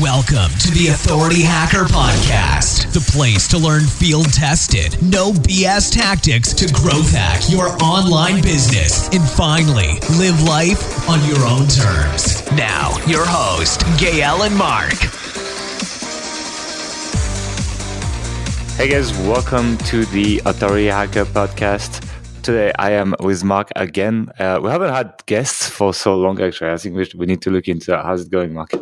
Welcome to the Authority Hacker Podcast, the place to learn field tested, no BS tactics to growth hack your online business and finally live life on your own terms. Now, your host, Gael and Mark. Hey guys, welcome to the Authority Hacker Podcast. Today I am with Mark again. Uh, we haven't had guests for so long, actually. I think we, should, we need to look into that. How's it going, Mark?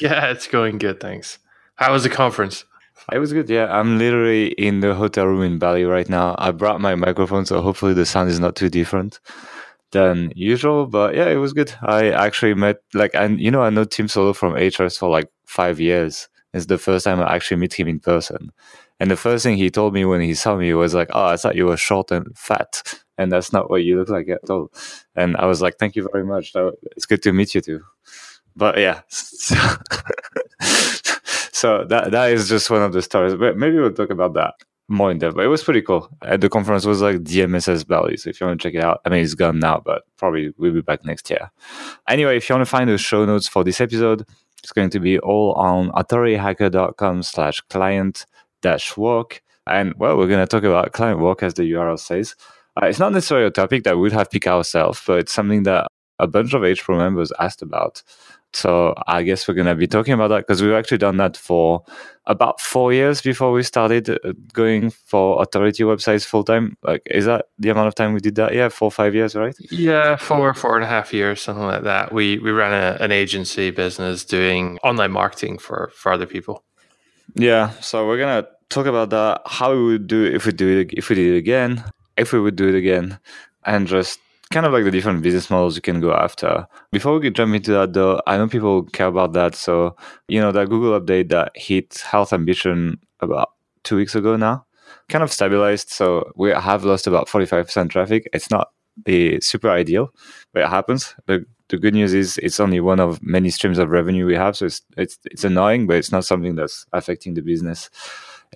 Yeah, it's going good, thanks. How was the conference? It was good, yeah. I'm literally in the hotel room in Bali right now. I brought my microphone, so hopefully the sound is not too different than usual. But yeah, it was good. I actually met, like, and you know, I know Tim Soulo from Ahrefs for like five years. It's the first time I actually meet him in person. And the first thing he told me when he saw me was like, "Oh, I thought you were short and fat, and that's not what you look like at all." And I was like, "Thank you very much. It's good to meet you too." But yeah, so, so that that is just one of the stories. But maybe we'll talk about that more in depth. But it was pretty cool. At the conference was like DMSS Bali. So if you want to check it out, I mean it's gone now, but probably we'll be back next year. Anyway, if you want to find the show notes for this episode, it's going to be all on authorityhacker.com slash client dash work. And well, we're going to talk about client work as the URL says. Uh, it's not necessarily a topic that we'd have picked ourselves, but it's something that a bunch of HPro members asked about. So I guess we're going to be talking about that because we've actually done that for about four years before we started uh, going for authority websites full time. Like, is that the amount of time we did that? Yeah, four five years, right? Yeah, four four and a half years, something like that. We we ran a, an agency business doing online marketing for for other people. Yeah, so we're gonna talk about that. How we would do it if we do it if we did it again, if we would do it again, and just kind of like the different business models you can go after. Before we jump into that, though, I know people care about that. So, you know, that Google update that hit Health Ambition about two weeks ago now kind of stabilized. So we have lost about 45% traffic. It's not the super ideal, but it happens. The, the good news is it's only one of many streams of revenue we have. So it's, it's, it's annoying, but it's not something that's affecting the business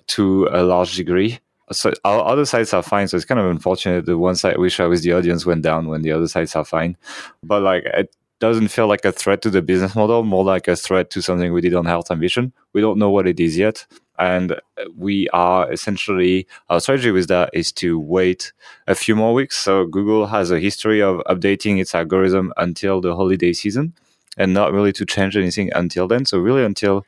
to a large degree so our other sites are fine. So it's kind of unfortunate. The one site we share with the audience went down when the other sites are fine. But like it doesn't feel like a threat to the business model, more like a threat to something we did on Health Ambition. We don't know what it is yet. And we are essentially, our strategy with that is to wait a few more weeks. So Google has a history of updating its algorithm until the holiday season and not really to change anything until then. So really until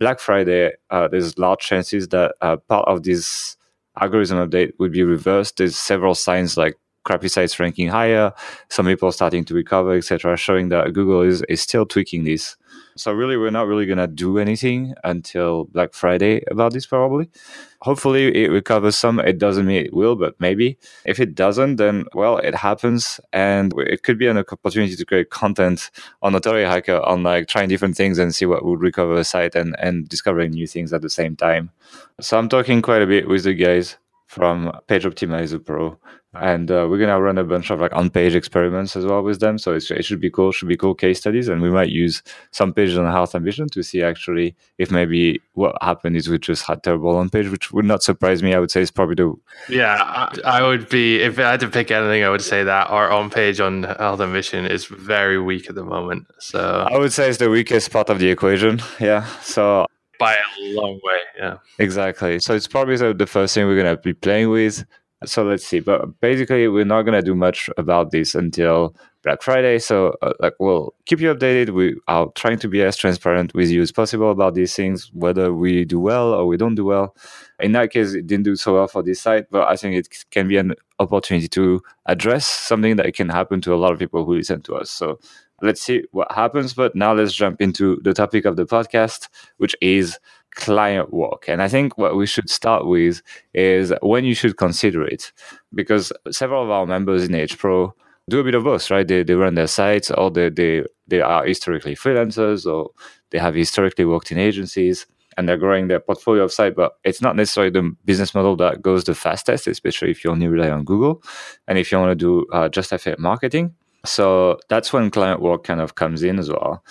Black Friday, uh, there's large chances that uh, part of this algorithm update would be reversed. There's several signs like crappy sites ranking higher, some people starting to recover, etc., showing that Google is, is still tweaking this. So really, we're not really gonna do anything until Black Friday about this probably. Hopefully, it recovers some. It doesn't mean it will, but maybe. If it doesn't, then well, it happens, and it could be an opportunity to create content on Authority Hacker on like trying different things and see what would recover a site and and discovering new things at the same time. So I'm talking quite a bit with the guys from Page Optimizer Pro and uh, we're gonna run a bunch of like on-page experiments as well with them. So it should be cool. Should be cool case studies, and we might use some pages on Health Ambition to see actually if maybe what happened is we just had terrible on-page, which would not surprise me. I would say it's probably the yeah. I, I would be if I had to pick anything, I would say that our on-page on Health Ambition is very weak at the moment. So I would say it's the weakest part of the equation. Yeah. So by a long way. Yeah. Exactly. So it's probably the first thing we're gonna be playing with so let's see but basically we're not to do much about this until black friday so uh, like we'll keep you updated we are trying to be as transparent with you as possible about these things whether we do well or we don't do well in that case it didn't do so well for this site but i think it can be an opportunity to address something that can happen to a lot of people who listen to us so let's see what happens but now let's jump into the topic of the podcast which is client work. And I think what we should start with is when you should consider it, because several of our members in H Pro do a bit of both, right? They, they run their sites or they, they, they are historically freelancers or they have historically worked in agencies and they're growing their portfolio of site, but it's not necessarily the business model that goes the fastest, especially if you only rely on Google and if you want to do uh, just affiliate marketing. So that's when client work kind of comes in as well.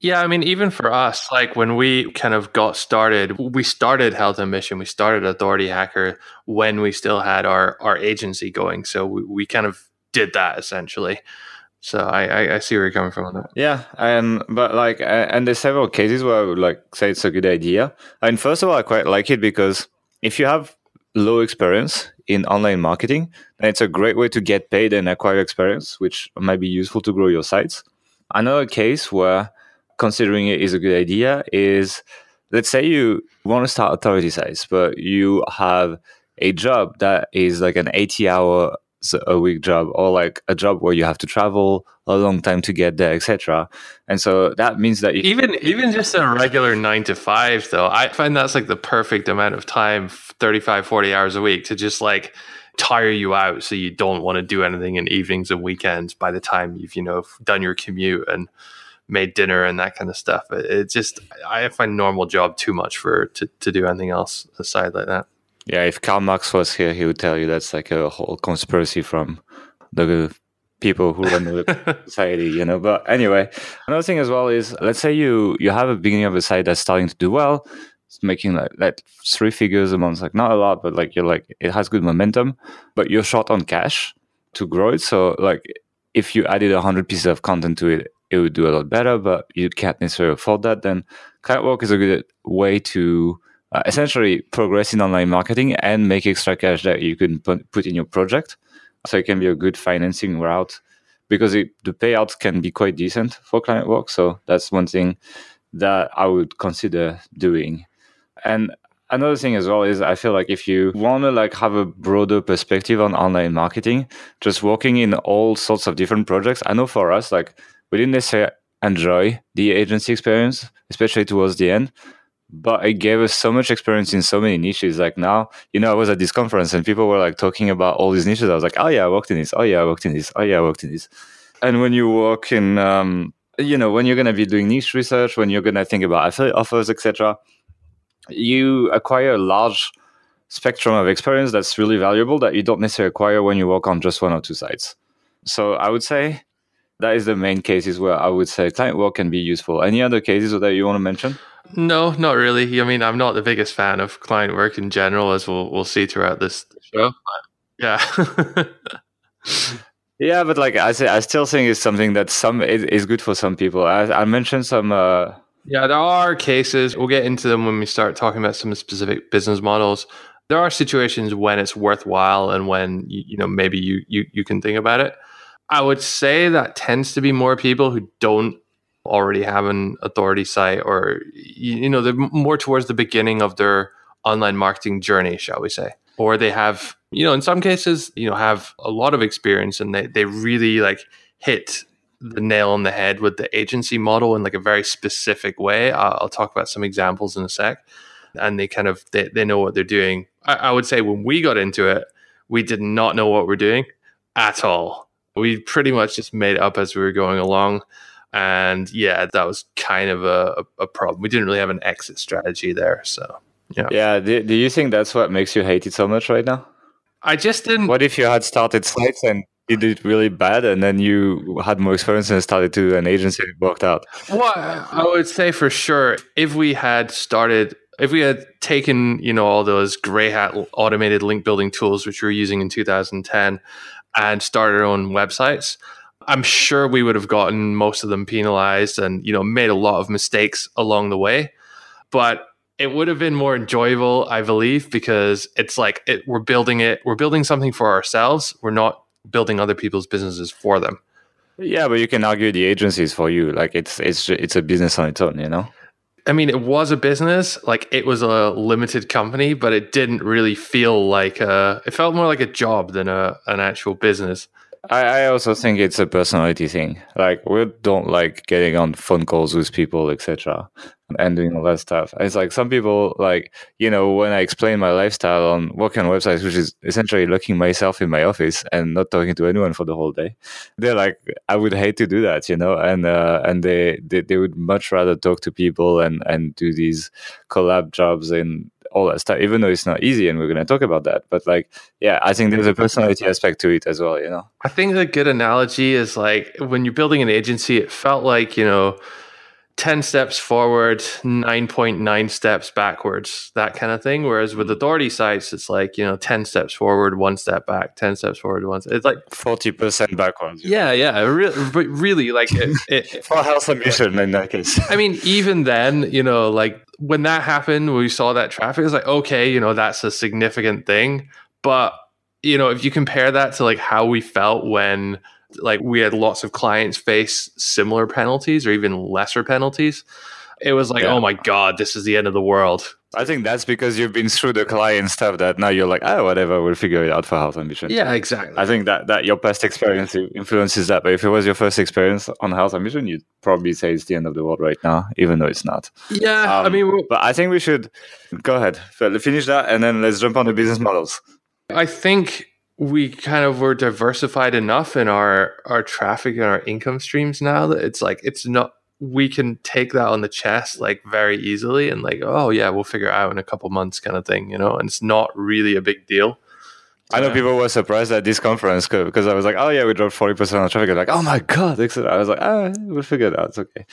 Yeah, I mean, even for us, like when we kind of got started, we started Health Ambition, we started Authority Hacker when we still had our our agency going. So we, we kind of did that essentially. So I, I, I see where you're coming from on that. Yeah, and but like, and there's several cases where I would like say it's a good idea. And first of all, I quite like it because if you have low experience in online marketing, then it's a great way to get paid and acquire experience, which might be useful to grow your sites. Another case where considering it is a good idea is let's say you want to start authority sites, but you have a job that is like an 80 hour a week job or like a job where you have to travel a long time to get there etc and so that means that even even just a regular 9 to 5 though i find that's like the perfect amount of time 35 40 hours a week to just like tire you out so you don't want to do anything in evenings and weekends by the time you've you know done your commute and made dinner and that kind of stuff. It, it just i find normal job too much for to, to do anything else aside like that. Yeah, if Karl Marx was here, he would tell you that's like a whole conspiracy from the people who run the society, you know. But anyway, another thing as well is let's say you you have a beginning of a site that's starting to do well, it's making like, like three figures a month, like not a lot, but like you're like it has good momentum, but you're short on cash to grow it. So like if you added a hundred pieces of content to it, it would do a lot better, but you can't necessarily afford that. Then Clientwork is a good way to uh, essentially progress in online marketing and make extra cash that you can put in your project. So it can be a good financing route because it, the payouts can be quite decent for client work. So that's one thing that I would consider doing. And another thing as well is I feel like if you want to like have a broader perspective on online marketing, just working in all sorts of different projects. I know for us, like we didn't necessarily enjoy the agency experience, especially towards the end but it gave us so much experience in so many niches. Like now, you know, I was at this conference and people were like talking about all these niches. I was like, oh yeah, I worked in this. Oh yeah, I worked in this. Oh yeah, I worked in this. And when you work in, um, you know, when you're going to be doing niche research, when you're going to think about affiliate offers, etc., you acquire a large spectrum of experience that's really valuable that you don't necessarily acquire when you work on just one or two sites. So I would say that is the main cases where I would say client work can be useful. Any other cases that you want to mention? No, not really. I mean, I'm not the biggest fan of client work in general, as we'll we'll see throughout this show. yeah. yeah, but like I say, I still think it's something that some is, is good for some people. I, I mentioned some. Uh, yeah, there are cases. We'll get into them when we start talking about some specific business models. There are situations when it's worthwhile and when you, you know maybe you, you you can think about it. I would say that tends to be more people who don't already have an authority site or you know they're more towards the beginning of their online marketing journey shall we say. Or they have you know in some cases you know have a lot of experience and they, they really like hit the nail on the head with the agency model in like a very specific way. I'll, I'll talk about some examples in a sec. And they kind of they, they know what they're doing. I, I would say when we got into it we did not know what we're doing at all. We pretty much just made up as we were going along and yeah, that was kind of a, a problem. We didn't really have an exit strategy there. So yeah. Yeah. Do, do you think that's what makes you hate it so much right now? I just didn't. What if you had started sites and you did really bad and then you had more experience and started to an agency and worked out? Well, I would say for sure, if we had started if we had taken you know all those gray hat automated link building tools which we were using in 2010 and started our own websites I'm sure we would have gotten most of them penalized and you know made a lot of mistakes along the way, but it would have been more enjoyable, I believe, because it's like it, we're building it, we're building something for ourselves. We're not building other people's businesses for them. Yeah, but you can argue the agencies for you. Like it's it's it's a business on its own, you know. I mean, it was a business, like it was a limited company, but it didn't really feel like a, it felt more like a job than a an actual business. I, I also think it's a personality thing. Like we don't like getting on phone calls with people, etc., and doing all that stuff. It's like some people like you know when I explain my lifestyle on working on websites, which is essentially locking myself in my office and not talking to anyone for the whole day. They're like, I would hate to do that, you know, and uh, and they, they they would much rather talk to people and and do these collab jobs and all that stuff, even though it's not easy, and we're going to talk about that. But like, yeah, I think there's a personality aspect to it as well. You know, I think the good analogy is like when you're building an agency, it felt like you know 10 steps forward, 9.9 steps backwards, that kind of thing. Whereas with authority sites, it's like, you know, 10 steps forward, one step back, 10 steps forward, one step. It's like 40% backwards. Yeah, yeah. Really, really like it, it, for Health Ambition in that case. I mean, even then, you know, like when that happened, we saw that traffic, it's like, okay, you know, that's a significant thing. But, you know, if you compare that to like how we felt when like we had lots of clients face similar penalties or even lesser penalties. It was like, yeah. oh my god, this is the end of the world. I think that's because you've been through the client stuff that now you're like, oh, whatever, we'll figure it out for health ambition. Yeah, exactly. I think that that your past experience influences that. But if it was your first experience on health ambition, you'd probably say it's the end of the world right now, even though it's not. Yeah, um, I mean, but I think we should go ahead, finish that, and then let's jump on the business models. I think we kind of were diversified enough in our our traffic and our income streams now that it's like it's not we can take that on the chest like very easily and like oh yeah we'll figure it out in a couple months kind of thing you know and it's not really a big deal I know people were surprised at this conference because I was like, "Oh yeah, we dropped forty percent on traffic." like, "Oh my god!" I was like, "Ah, we'll figure it out. It's okay."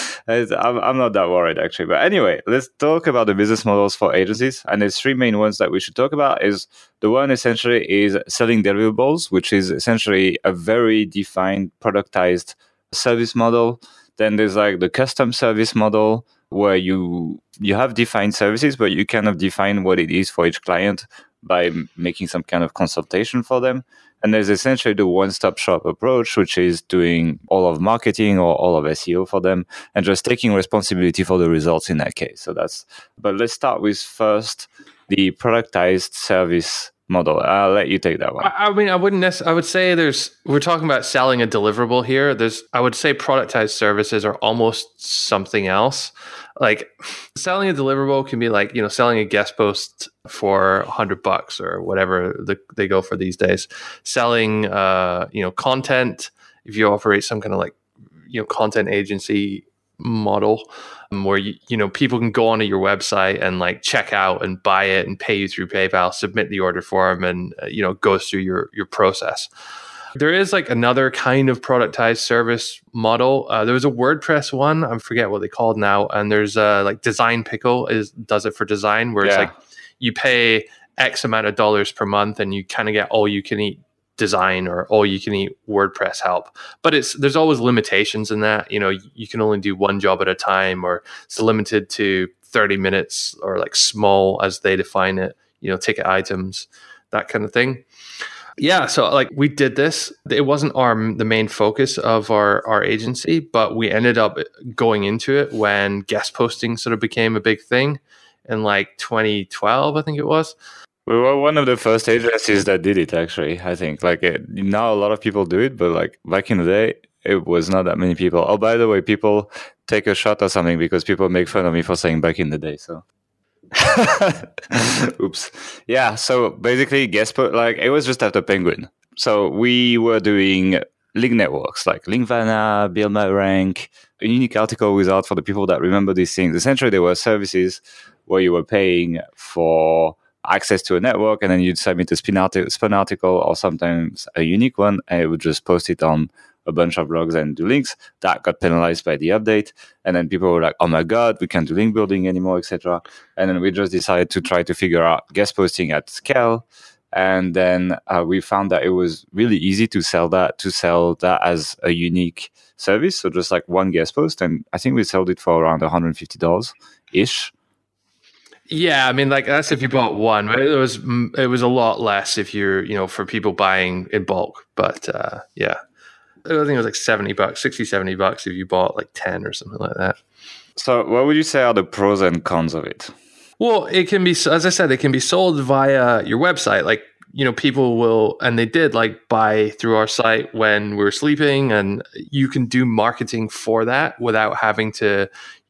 I'm, I'm not that worried actually. But anyway, let's talk about the business models for agencies. And there's three main ones that we should talk about. Is the one essentially is selling deliverables, which is essentially a very defined productized service model. Then there's like the custom service model where you you have defined services, but you kind of define what it is for each client by making some kind of consultation for them. And there's essentially the one stop shop approach, which is doing all of marketing or all of SEO for them and just taking responsibility for the results in that case. So that's, but let's start with first the productized service model. I'll let you take that one. I, I mean, I wouldn't necessarily, I would say there's, we're talking about selling a deliverable here. There's, I would say productized services are almost something else. Like selling a deliverable can be like, you know, selling a guest post for a hundred bucks or whatever the, they go for these days. Selling, uh, you know, content, if you operate some kind of like, you know, content agency model um, where you, you know people can go onto your website and like check out and buy it and pay you through PayPal, submit the order form, and uh, you know goes through your your process. There is like another kind of productized service model. Uh, there was a WordPress one, I forget what they called now, and there's uh, like Design Pickle is does it for design, where yeah. it's like you pay X amount of dollars per month and you kind of get all you can eat design or all you can eat WordPress help. But it's there's always limitations in that. You know, you can only do one job at a time or it's limited to 30 minutes or like small as they define it, you know, ticket items, that kind of thing. Yeah, so like we did this. It wasn't our the main focus of our our agency, but we ended up going into it when guest posting sort of became a big thing in like 2012, I think it was. We were one of the first agencies that did it. Actually, I think like it, now a lot of people do it, but like back in the day, it was not that many people. Oh, by the way, people take a shot or something because people make fun of me for saying back in the day. So, oops. Yeah. So basically, guess put like it was just after Penguin. So we were doing link networks like Linkvana, Build My Rank. A Unique Article Wizard for the people that remember these things. Essentially, there were services where you were paying for access to a network, and then you'd submit a spin, article, spin article or sometimes a unique one, and it would just post it on a bunch of blogs and do links. That got penalized by the update, and then people were like, "Oh my god, we can't do link building anymore, etc." And then we just decided to try to figure out guest posting at scale. And then uh, we found that it was really easy to sell that to sell that as a unique service. So just like one guest post, and I think we sold it for around one hundred fifty dollars ish. Yeah, I mean, like that's if you bought one. Right? It was it was a lot less if you're you know for people buying in bulk. But uh, yeah, I think it was like seventy bucks, 60, 70 bucks if you bought like ten or something like that. So, what would you say are the pros and cons of it? Well, it can be, as I said, it can be sold via your website. Like you know, people will, and they did like buy through our site when we were sleeping, and you can do marketing for that without having to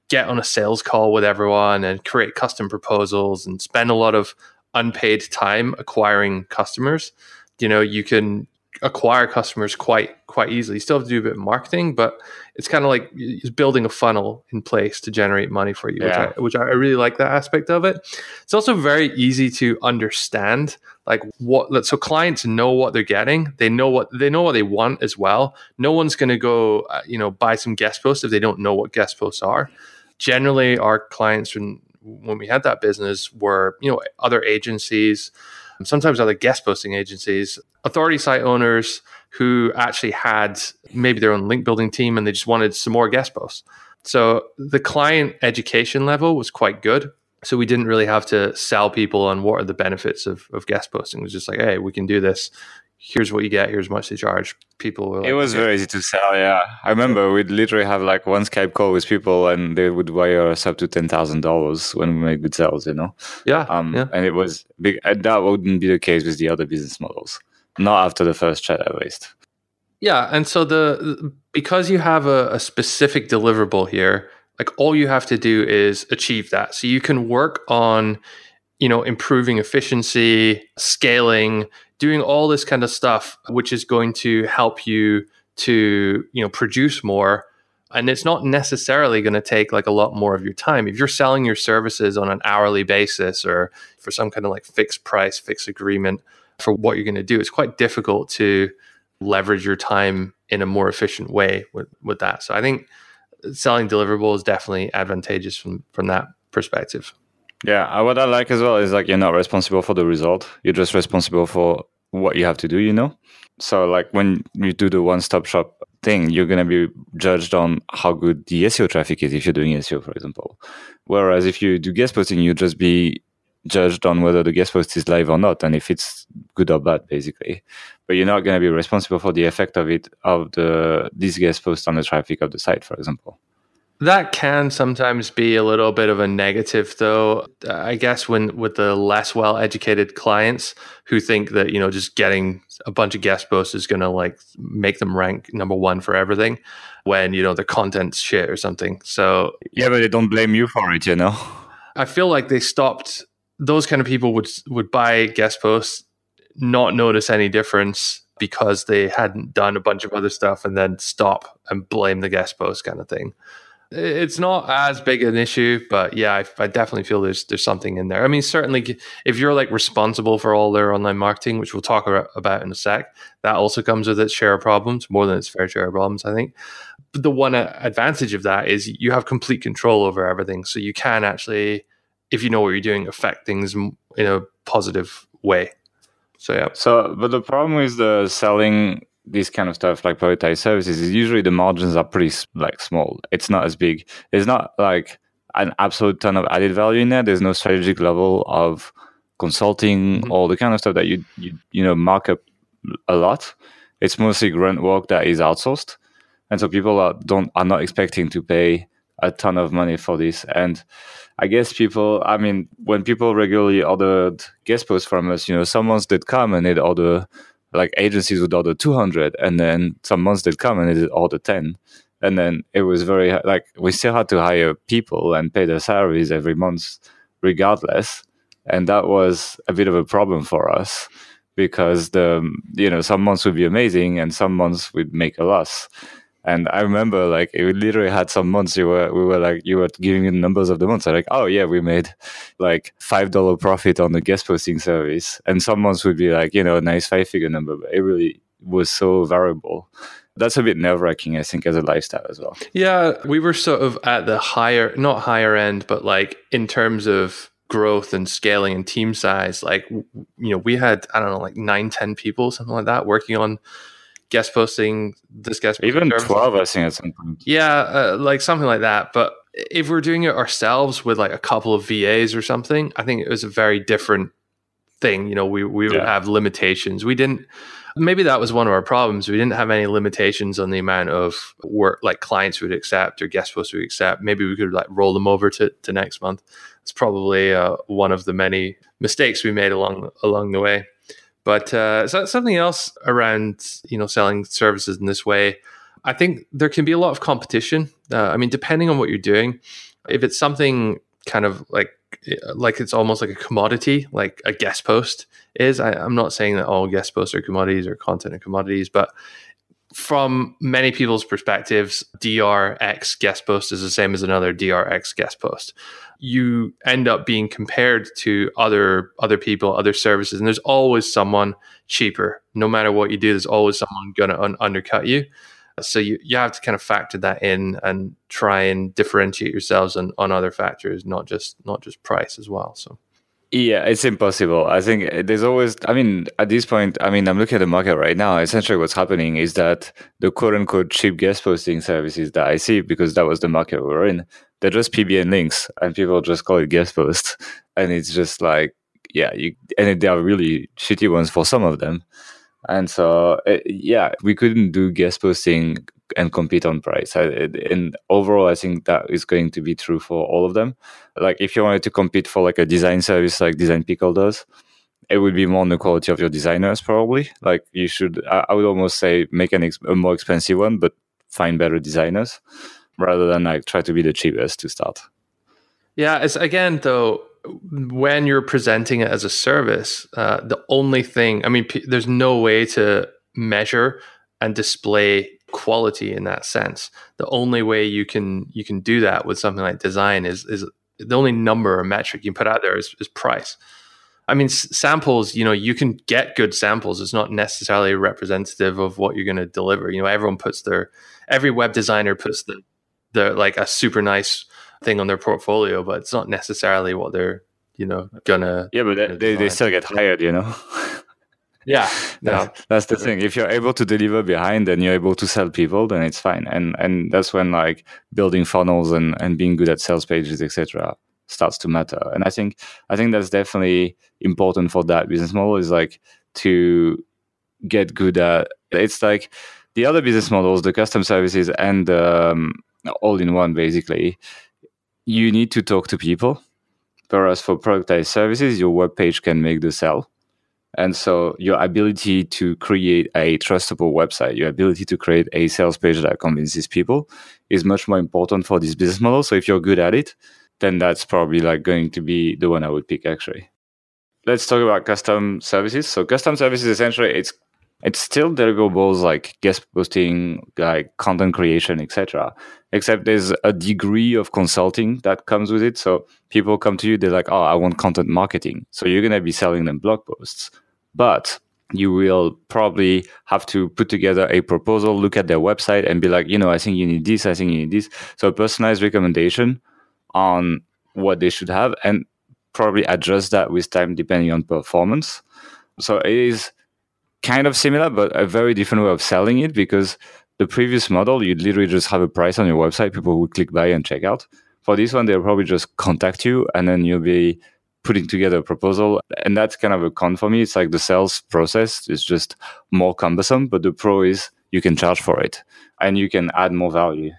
get on a sales call with everyone and create custom proposals and spend a lot of unpaid time acquiring customers. You know, you can acquire customers quite quite easily. You still have to do a bit of marketing, but it's kind of like building a funnel in place to generate money for you, Yeah. which, I, which I really like that aspect of it. It's also very easy to understand, like what. So clients know what they're getting. They know what they know what they want as well. No one's going to go, uh, you know, buy some guest posts if they don't know what guest posts are. Generally, our clients when when we had that business were you know other agencies sometimes other guest posting agencies, authority site owners who actually had maybe their own link building team and they just wanted some more guest posts. So the client education level was quite good. So we didn't really have to sell people on what are the benefits of, of guest posting. It was just like, hey, we can do this. Here's what you get. Here's much they charge. People like, It was very easy to sell, yeah. I remember we'd literally have like one Skype call with people and they would wire us up to $10,000 when we made good sales, you know? yeah, Um, yeah. And it was big. And that wouldn't be the case with the other business models. Not after the first chat, at least. Yeah, and so the because you have a, a specific deliverable here, like all you have to do is achieve that. So you can work on, you know, improving efficiency, scaling, doing all this kind of stuff, which is going to help you to, you know, produce more. And it's not necessarily going to take like a lot more of your time. If you're selling your services on an hourly basis or for some kind of like fixed price, fixed agreement for what you're going to do, it's quite difficult to leverage your time in a more efficient way with, with that. So I think selling deliverables is definitely advantageous from from that perspective. Yeah, uh, what I like as well is like you're not responsible for the result. You're just responsible for what you have to do, you know? So like when you do the one-stop shop thing, you're going to be judged on how good the SEO traffic is if you're doing SEO, for example. Whereas if you do guest posting, you just be judged on whether the guest post is live or not and if it's good or bad, basically. But you're not going to be responsible for the effect of it, of the this guest post on the traffic of the site, for example. That can sometimes be a little bit of a negative, though. I guess when with the less well educated clients who think that you know just getting a bunch of guest posts is going to like make them rank number one for everything, when you know the content's shit or something. So Yeah, but they don't blame you for it, you know? I feel like they stopped. Those kind of people would would buy guest posts, not notice any difference because they hadn't done a bunch of other stuff, and then stop and blame the guest post kind of thing. It's not as big an issue, but yeah, I, I definitely feel there's there's something in there. I mean, certainly, if you're like responsible for all their online marketing, which we'll talk about- in a sec, that also comes with its share of problems, more than its fair share of problems, I think. But the one uh, advantage of that is you have complete control over everything, so you can actually if you know what you're doing, affect things in a positive way. So yeah, So, but the problem with the selling this kind of stuff like productized services is usually the margins are pretty like small. It's not as big. it's not like an absolute ton of added value in there. There's no strategic level of consulting Mhm. or the kind of stuff that you you you know mark up a lot. It's mostly grunt work that is outsourced, and so people are don't are not expecting to pay a ton of money for this. And I guess people, I mean, when people regularly ordered guest posts from us, you know, some did come and they'd order, like agencies would order 200, and then some months they'd come and they'd order 10. And then it was very, like, we still had to hire people and pay their salaries every month, regardless. And that was a bit of a problem for us because the, you know, some months would be amazing and some months we'd make a loss. And I remember like we literally had some months you were we were like you were giving the numbers of the months. I'm like, oh yeah, we made like five dollar profit on the guest posting service. And some months would be like, you know, a nice five figure number, but it really was so variable. That's a bit nerve wracking, I think, as a lifestyle as well. yeah, we were sort of at the higher, not higher end, but like in terms of growth and scaling and team size, like you know, we had I don't know, like nine, ten people, something like that, working on guest posting this guest Even service. twelve, I think, at some point. Yeah, uh, like something like that. But if we're doing it ourselves with like a couple of VAs or something, I think it was a very different thing. You know, we we would Yeah. have limitations. We didn't. Maybe that was one of our problems. We didn't have any limitations on the amount of work like clients would accept or guest posts would accept. Maybe we could like roll them over to, to next month. It's probably uh, one of the many mistakes we made along along the way. But uh, so something else around you know selling services in this way. I think there can be a lot of competition. Uh, I mean, depending on what you're doing, if it's something kind of like like it's almost like a commodity, like a guest post is. I, I'm not saying that all guest posts are commodities or content are commodities, but from many people's perspectives, DRX guest post is the same as another DRX guest post. You end up being compared to other other people, other services, and there's always someone cheaper. No matter what you do, there's always someone going to un- undercut you. So you, you have to kind of factor that in and try and differentiate yourselves on, on other factors, not just not just price as well. So yeah, it's impossible. I think there's always, I mean, at this point, I mean, I'm looking at the market right now. Essentially, what's happening is that the quote unquote cheap guest posting services that I see, because that was the market we were in, they're just PBN links and people just call it guest post. And it's just like, yeah, you, and they are really shitty ones for some of them. And so, uh, yeah, we couldn't do guest posting and compete on price. and overall, I think that is going to be true for all of them. Like if you wanted to compete for like a design service like Design Pickle does, it would be more on the quality of your designers probably. Like you should, I, would almost say make an ex- a more expensive one, but find better designers rather than like try to be the cheapest to start. Yeah, it's again though when you're presenting it as a service, uh, the only thing I mean, p- there's no way to measure and display quality in that sense. The only way you can you can do that with something like design is is the only number or metric you put out there is, is price. I mean, s- samples. You know, you can get good samples. It's not necessarily representative of what you're going to deliver. You know, everyone puts their every web designer puts the the like a super nice thing on their portfolio, but it's not necessarily what they're you know gonna. Yeah, but they, they, they still get hired. You know. Yeah, that's, that's the thing. If you're able to deliver behind and you're able to sell people, then it's fine. And and that's when like building funnels and and being good at sales pages, etc., starts to matter. And I think I think that's definitely important for that business model is like to get good at. It's like the other business models, the custom services, and um, all in one basically. You need to talk to people. Whereas for productized services, your web page can make the sell and so your ability to create a trustable website, your ability to create a sales page that convinces people is much more important for this business model. So if you're good at it, then that's probably like going to be the one I would pick actually. Let's talk about custom services. So custom services essentially it's it's still deliverables like guest posting, like content creation, etc. Except there's a degree of consulting that comes with it. So people come to you, they're like, "Oh, I want content marketing." So you're gonna be selling them blog posts but you will probably have to put together a proposal, look at their website, and be like, you know, I think you need this, I think you need this. So, a personalized recommendation on what they should have, and probably adjust that with time depending on performance. So, it is kind of similar, but a very different way of selling it because the previous model, you'd literally just have a price on your website, people would click buy and check out. For this one, they'll probably just contact you, and then you'll be putting together a proposal. And that's kind of a con for me. It's like the sales process is just more cumbersome, but the pro is you can charge for it and you can add more value.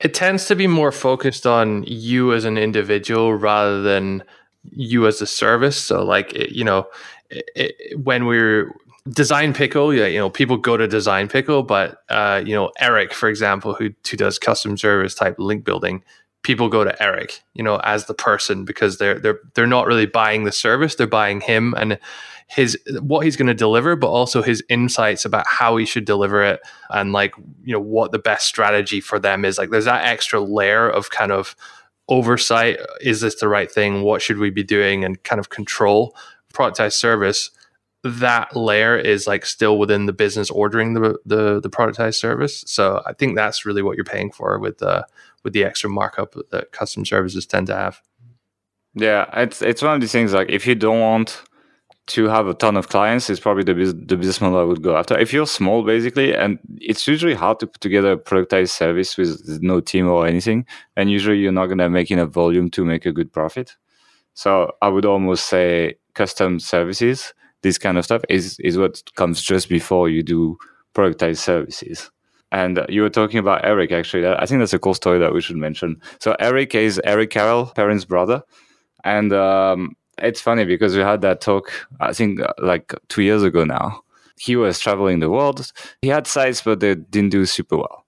It tends to be more focused on you as an individual rather than you as a service. So, like, you know, it, when we're design pickle yeah you know people go to design pickle but uh you know eric for example who who does custom service type link building people go to Eric, you know, as the person because they're they're they're not really buying the service, they're buying him and his what he's going to deliver, but also his insights about how he should deliver it and like you know what the best strategy for them is. Like there's that extra layer of kind of oversight. Is this the right thing? What should we be doing? And kind of control productized service. That layer is like still within the business ordering the the, the productized service. So I think that's really what you're paying for with the with the extra markup that custom services tend to have. Yeah, it's it's one of these things like if you don't want to have a ton of clients, it's probably the the business model I would go after. If you're small, basically, and it's usually hard to put together a productized service with no team or anything, and usually you're not gonna make enough volume to make a good profit. So I would almost say custom services, this kind of stuff, is is what comes just before you do productized services. And you were talking about Eric, actually. I think that's a cool story that we should mention. So Eric is Eric Carrell, Perrin's brother. And um, it's funny because we had that talk, I think, uh, like two years ago now. He was traveling the world. He had sites, but they didn't do super well.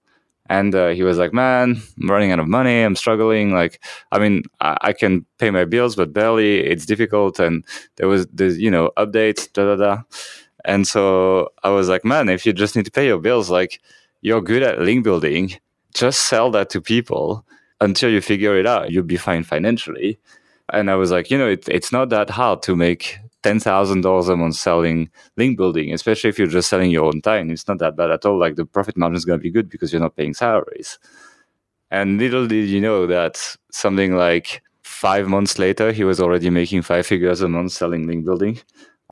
And uh, he was like, "Man, I'm running out of money. I'm struggling. Like, I mean, I, I can pay my bills, but barely. It's difficult." And there was the you know updates, da da da. And so I was like, "Man, if you just need to pay your bills, like, you're good at link building. Just sell that to people until you figure it out. You'll be fine financially." And I was like, you know, it, it's not that hard to make ten thousand dollars a month selling link building, especially if you're just selling your own time. It's not that bad at all. Like the profit margin is going to be good because you're not paying salaries. And little did you know that something like five months later, he was already making five figures a month selling link building.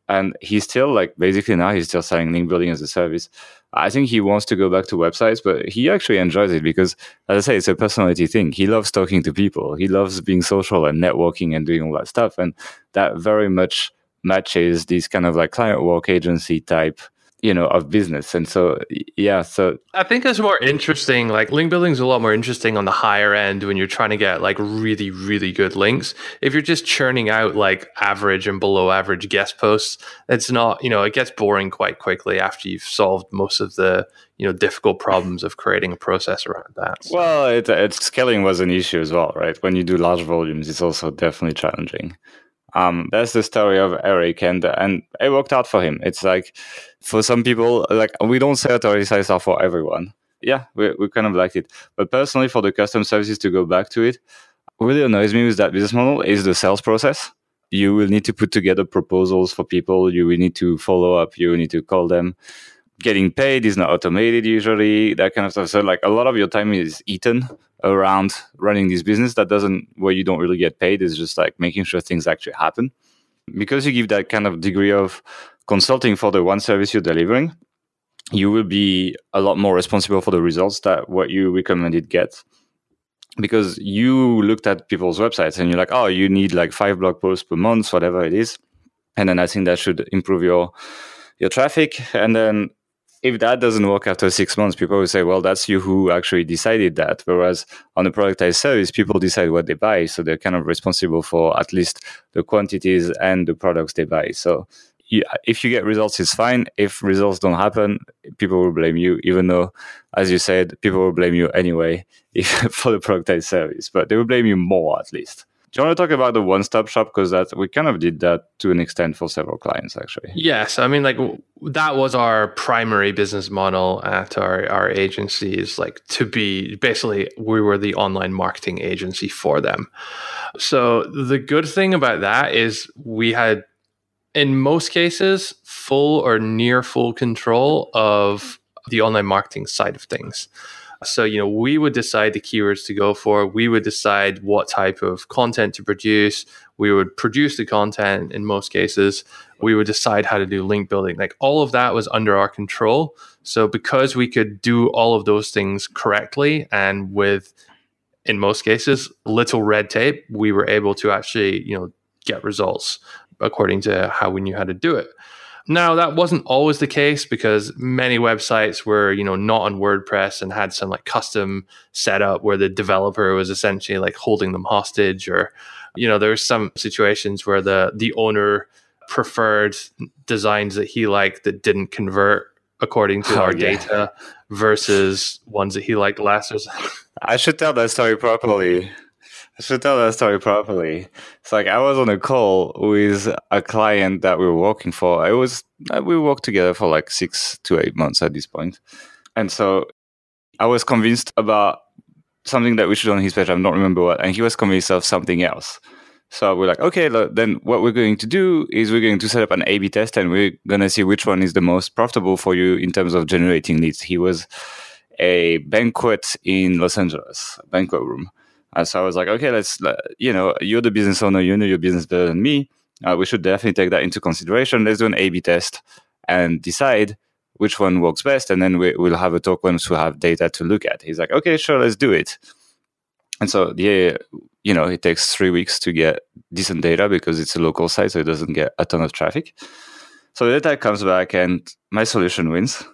And he's still like basically now he's still selling link building as a service. I think he wants to go back to websites, but he actually enjoys it because, as I say, it's a personality thing. He loves talking to people. He loves being social and networking and doing all that stuff. And that very much matches these kind of like client work agency type you know of business. And so yeah so i think it's more interesting like link building is a lot more interesting on the higher end when you're trying to get like really really good links. If you're just churning out like average and below average guest posts it's not you know it gets boring quite quickly after you've solved most of the you know difficult problems of creating a process around that. So. well it, it scaling was an issue as well right? When you do large volumes it's also definitely challenging um, that's the story of Eric, and and it worked out for him. It's like for some people, like we don't say authority are for everyone. Yeah, we we kind of liked it, but personally, for the custom services to go back to it, really annoys me with that business model is the sales process. You will need to put together proposals for people. You will need to follow up. You will need to call them. Getting paid is not automated usually. That kind of stuff. So like a lot of your time is eaten around running this business that doesn't where you don't really get paid is just like making sure things actually happen because you give that kind of degree of consulting for the one service you're delivering you will be a lot more responsible for the results that what you recommended gets because you looked at people's websites and you're like oh you need like five blog posts per month whatever it is and then i think that should improve your your traffic and then if that doesn't work after six months, people will say, well, that's you who actually decided that. Whereas on a productized service, people decide what they buy. So they're kind of responsible for at least the quantities and the products they buy. So if you get results, it's fine. If results don't happen, people will blame you, even though, as you said, people will blame you anyway if, for the productized service, but they will blame you more at least. Do you want to talk about the one-stop shop because that we kind of did that to an extent for several clients actually? Yes, I mean like that was our primary business model at our our agencies, like to be basically we were the online marketing agency for them. So the good thing about that is we had in most cases full or near full control of the online marketing side of things. So, you know, we would decide the keywords to go for, we would decide what type of content to produce, we would produce the content in most cases, we would decide how to do link building. Like all of that was under our control. So, because we could do all of those things correctly and with, in most cases, little red tape, we were able to actually, you know, get results according to how we knew how to do it. Now that wasn't always the case because many websites were, you know, not on WordPress and had some like custom setup where the developer was essentially like holding them hostage or, you know, there's some situations where the the owner preferred designs that he liked that didn't convert according to oh, our yeah. data versus ones that he liked less. I should tell that story properly. I should tell that story properly. It's like I was on a call with a client that we were working for. It was uh, we worked together for like six to eight months at this point, and so I was convinced about something that we should on his page. I don't remember what, and he was convinced of something else. So we're like, okay, then what we're going to do is we're going to set up an A/B test, and we're gonna see which one is the most profitable for you in terms of generating leads. He was a banquet in Los Angeles, banquet room and so I was like, okay, let's, you know, you're the business owner, you know your business better than me. Uh, we should definitely take that into consideration. Let's do an A B test and decide which one works best. And then we, will have a talk once we have data to look at. He's like, okay, sure, let's do it. And so, yeah, you know, it takes three weeks to get decent data because it's a local site, so it doesn't get a ton of traffic. So the data comes back and my solution wins.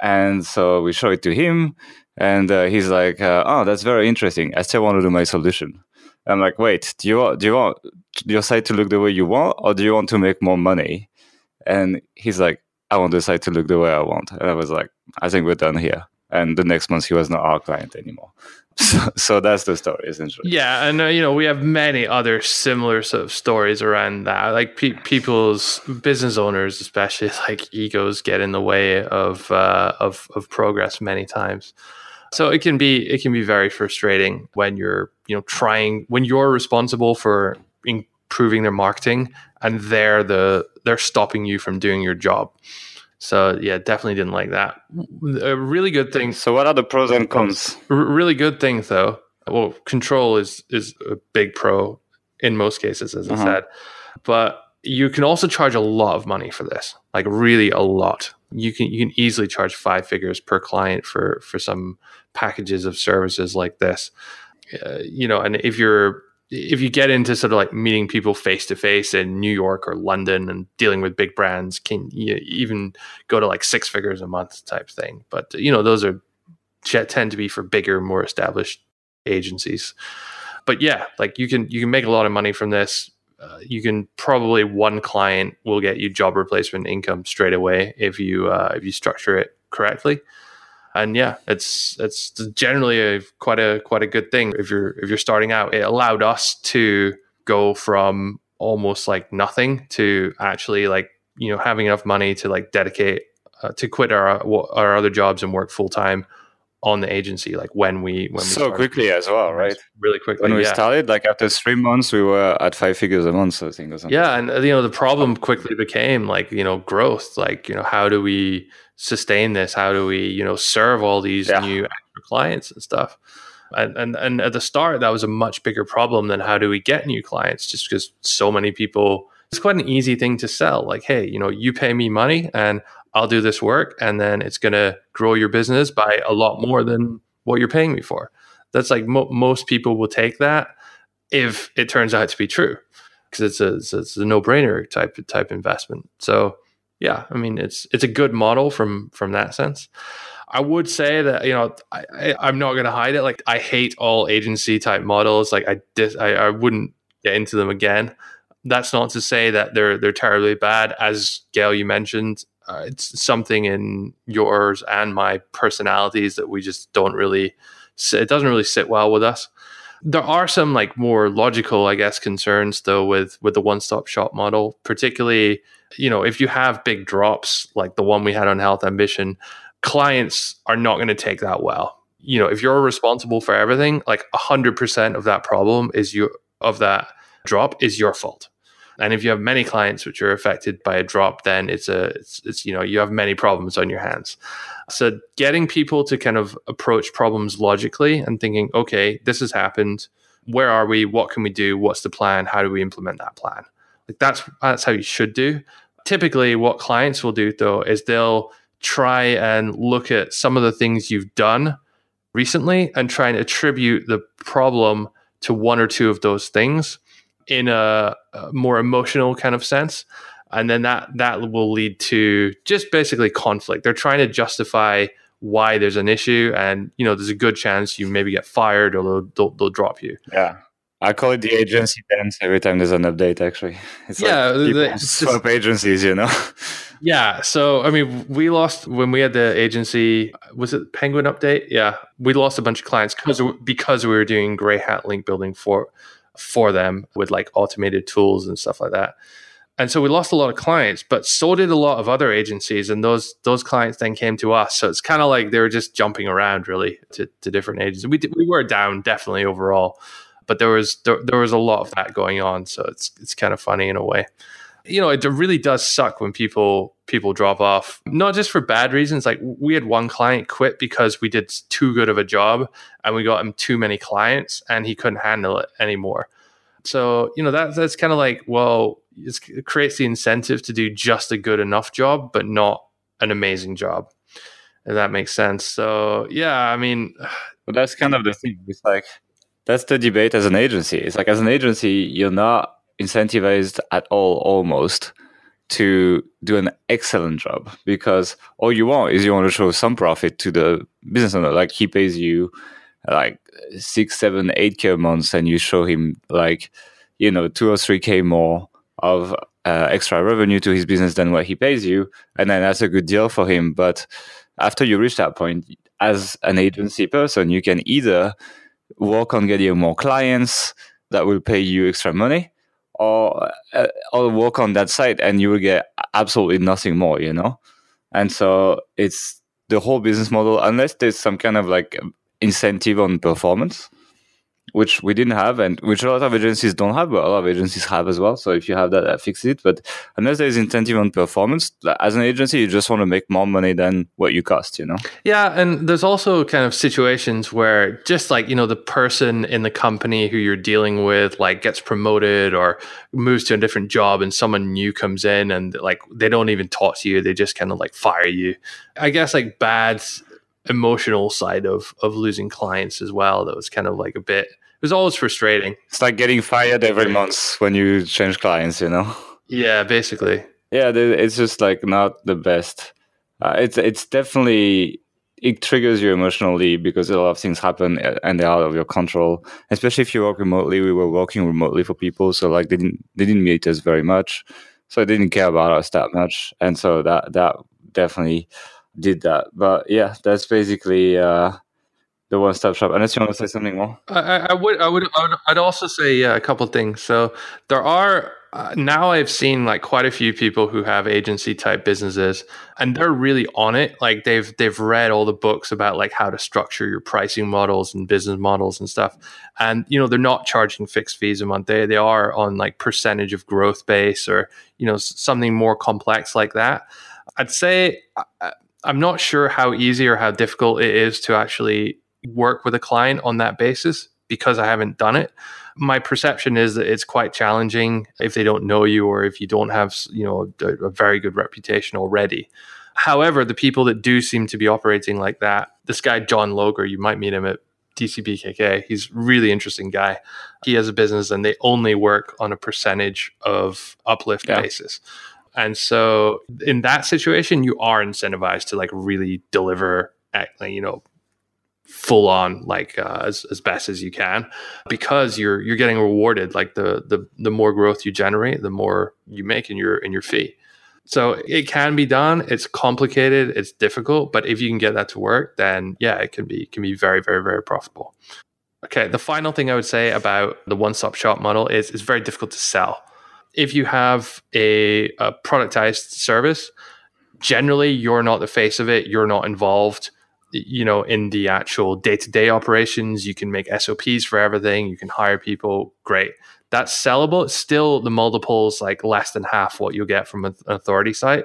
And so we show it to him. And uh, he's like, uh, "Oh, that's very interesting. I still want to do my solution." I'm like, "Wait, do you want, do you want your site to look the way you want, or do you want to make more money?" And he's like, "I want the site to look the way I want." And I was like, "I think we're done here." and the next month he was not our client anymore. So, so that's the story essentially. Yeah, and uh, you know we have many other similar sort of stories around that. Like pe- people's business owners, especially like egos, get in the way of uh, of of progress many times. So it can be it can be very frustrating when you're you know trying when you're responsible for improving their marketing and they're the they're stopping you from doing your job. So yeah, definitely didn't like that. A really good thing. So what are the pros and cons? Really good things though. Well, control is is a big pro in most cases, as uh-huh. I said. But you can also charge a lot of money for this, like really a lot. You can you can easily charge five figures per client for for some packages of services like this. Uh, you know, and if you're if you get into sort of like meeting people face to face in New York or London and dealing with big brands, can you even go to like six figures a month type thing? But you know, those are tend to be for bigger, more established agencies. But yeah, like you can you can make a lot of money from this. Uh, you can probably one client will get you job replacement income straight away if you uh, if you structure it correctly and yeah, it's it's generally a quite a quite a good thing if you're if you're starting out. It allowed us to go from almost like nothing to actually like you know having enough money to like dedicate uh, to quit our our other jobs and work full time on the agency like when we when so we quickly as well right really quickly when we yeah. started like after three months we were at five figures a month i think or something yeah and uh, you know the problem quickly became like you know growth like you know how do we sustain this? How do we, you know, serve all these yeah. new clients and stuff? And, and and at the start, that was a much bigger problem than how do we get new clients? Just because so many people, it's quite an easy thing to sell. Like, hey, you know, you pay me money and I'll do this work, and then it's going to grow your business by a lot more than what you're paying me for. That's like mo- most people will take that if it turns out to be true because it's a it's, a no brainer type type investment. So yeah, I mean it's it's a good model from from that sense. I would say that you know I, I am not going to hide it. Like I hate all agency type models. Like I dis I, I wouldn't get into them again. That's not to say that they're they're terribly bad. As Gael you mentioned, uh, it's something in yours and my personalities that we just don't really. It doesn't really sit well with us. There are some like more logical, I guess, concerns though with with the one stop shop model, particularly you know, if you have big drops like the one we had on Health Ambition, clients are not going to take that well. You know, if you're responsible for everything, like 100% of that problem is you of that drop is your fault. And if you have many clients which are affected by a drop, then it's a it's, it's you know you have many problems on your hands. So getting people to kind of approach problems logically and thinking, okay, this has happened. Where are we? What can we do? What's the plan? How do we implement that plan? Like that's that's how you should do. Typically, what clients will do though is they'll try and look at some of the things you've done recently and try and attribute the problem to one or two of those things in a, a more emotional kind of sense and then that that will lead to just basically conflict they're trying to justify why there's an issue and you know there's a good chance you maybe get fired or they'll, they'll, they'll drop you yeah I call it the agency dance every time there's an update. Actually, it's yeah, like the, swap just, agencies, you know. yeah, so I mean, we lost when we had the agency. Was it Penguin update? Yeah, we lost a bunch of clients because because we were doing gray hat link building for for them with like automated tools and stuff like that. And so we lost a lot of clients, but so did a lot of other agencies, and those those clients then came to us. So it's kind of like they were just jumping around really to, to different agencies. We we were down definitely overall but there was there, there was a lot of that going on so it's it's kind of funny in a way you know it really does suck when people people drop off. Not just for bad reasons like we had one client quit because we did too good of a job and we got him too many clients and he couldn't handle it anymore. So you know that that's kind of like well it creates the incentive to do just a good enough job but not an amazing job. If that makes sense. So yeah i mean that's kind of the thing. It's like that's the debate as an agency. It's like as an agency, you're not incentivized at all, almost, to do an excellent job because all you want is you want to show some profit to the business owner. Like he pays you like six, seven, eight k a month, and you show him like you know two or three k more of uh, extra revenue to his business than what he pays you, and then that's a good deal for him. But after you reach that point, as an agency person, you can either work on getting more clients that will pay you extra money, or uh, or work on that site and you will get absolutely nothing more. You know, and so it's the whole business model unless there's some kind of like incentive on performance which we didn't have and which a lot of agencies don't have, but a lot of agencies have as well. So if you have that, that fixes it. But unless there's incentive on performance, as an agency, you just want to make more money than what you cost, you know? Yeah. And there's also kind of situations where just like, you know, the person in the company who you're dealing with like gets promoted or moves to a different job and someone new comes in and like they don't even talk to you. They just kind of like fire you. I guess like bad emotional side of of losing clients as well. That was kind of like a bit. It was always frustrating. It's like getting fired every month when you change clients, you know. Yeah, basically. Yeah, it's just like not the best. Uh, it's it's definitely it triggers you emotionally because a lot of things happen and they're out of your control. Especially if you work remotely. We were working remotely for people, so like they didn't they didn't meet us very much, so they didn't care about us that much, and so that that definitely did that. But yeah, that's basically uh, the one stop shop. Unless you want to say something more, I, I, would, I would, I would, I'd also say yeah, a couple things. So there are uh, now I've seen like quite a few people who have agency type businesses, and they're really on it. Like they've they've read all the books about like how to structure your pricing models and business models and stuff. And you know they're not charging fixed fees a month. They they are on like percentage of growth base or you know something more complex like that. I'd say uh, I'm not sure how easy or how difficult it is to actually work with a client on that basis because I haven't done it. My perception is that it's quite challenging if they don't know you or if you don't have, you know, a, a very good reputation already. However, the people that do seem to be operating like that, this guy John Loger, you might meet him at DCBKK. He's really interesting guy. He has a business and they only work on a percentage of uplift yeah. basis. And so in that situation, you are incentivized to like really deliver, at, you know, full on like uh, as, as best as you can because you're you're getting rewarded like the the the more growth you generate the more you make in your in your fee. So it can be done. It's complicated. It's difficult. But if you can get that to work then yeah it can be can be very very very profitable. Okay. The final thing i would say about the one stop shop model is it's very difficult to sell if you have a, a productized service, generally you're not the face of it. You're not involved you know in the actual day-to-day operations. You can make sops for everything. You can hire people. Great. That's sellable. It's still the multiples like less than half what you'll get from an authority site.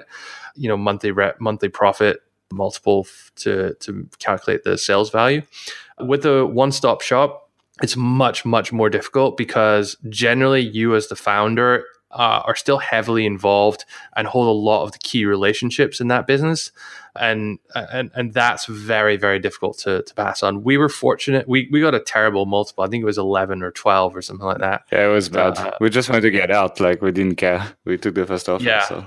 You know monthly rep, monthly profit multiple to to calculate the sales value. With a one-stop shop it's much much more difficult because generally you as the founder uh, are still heavily involved and hold a lot of the key relationships in that business. And, and and that's very very difficult to, to pass on. We were fortunate; we, we got a terrible multiple. I think it was eleven or twelve or something like that. Yeah, it was bad. Uh, we just wanted to get out. Like we didn't care. We took the first offer. Yeah. So.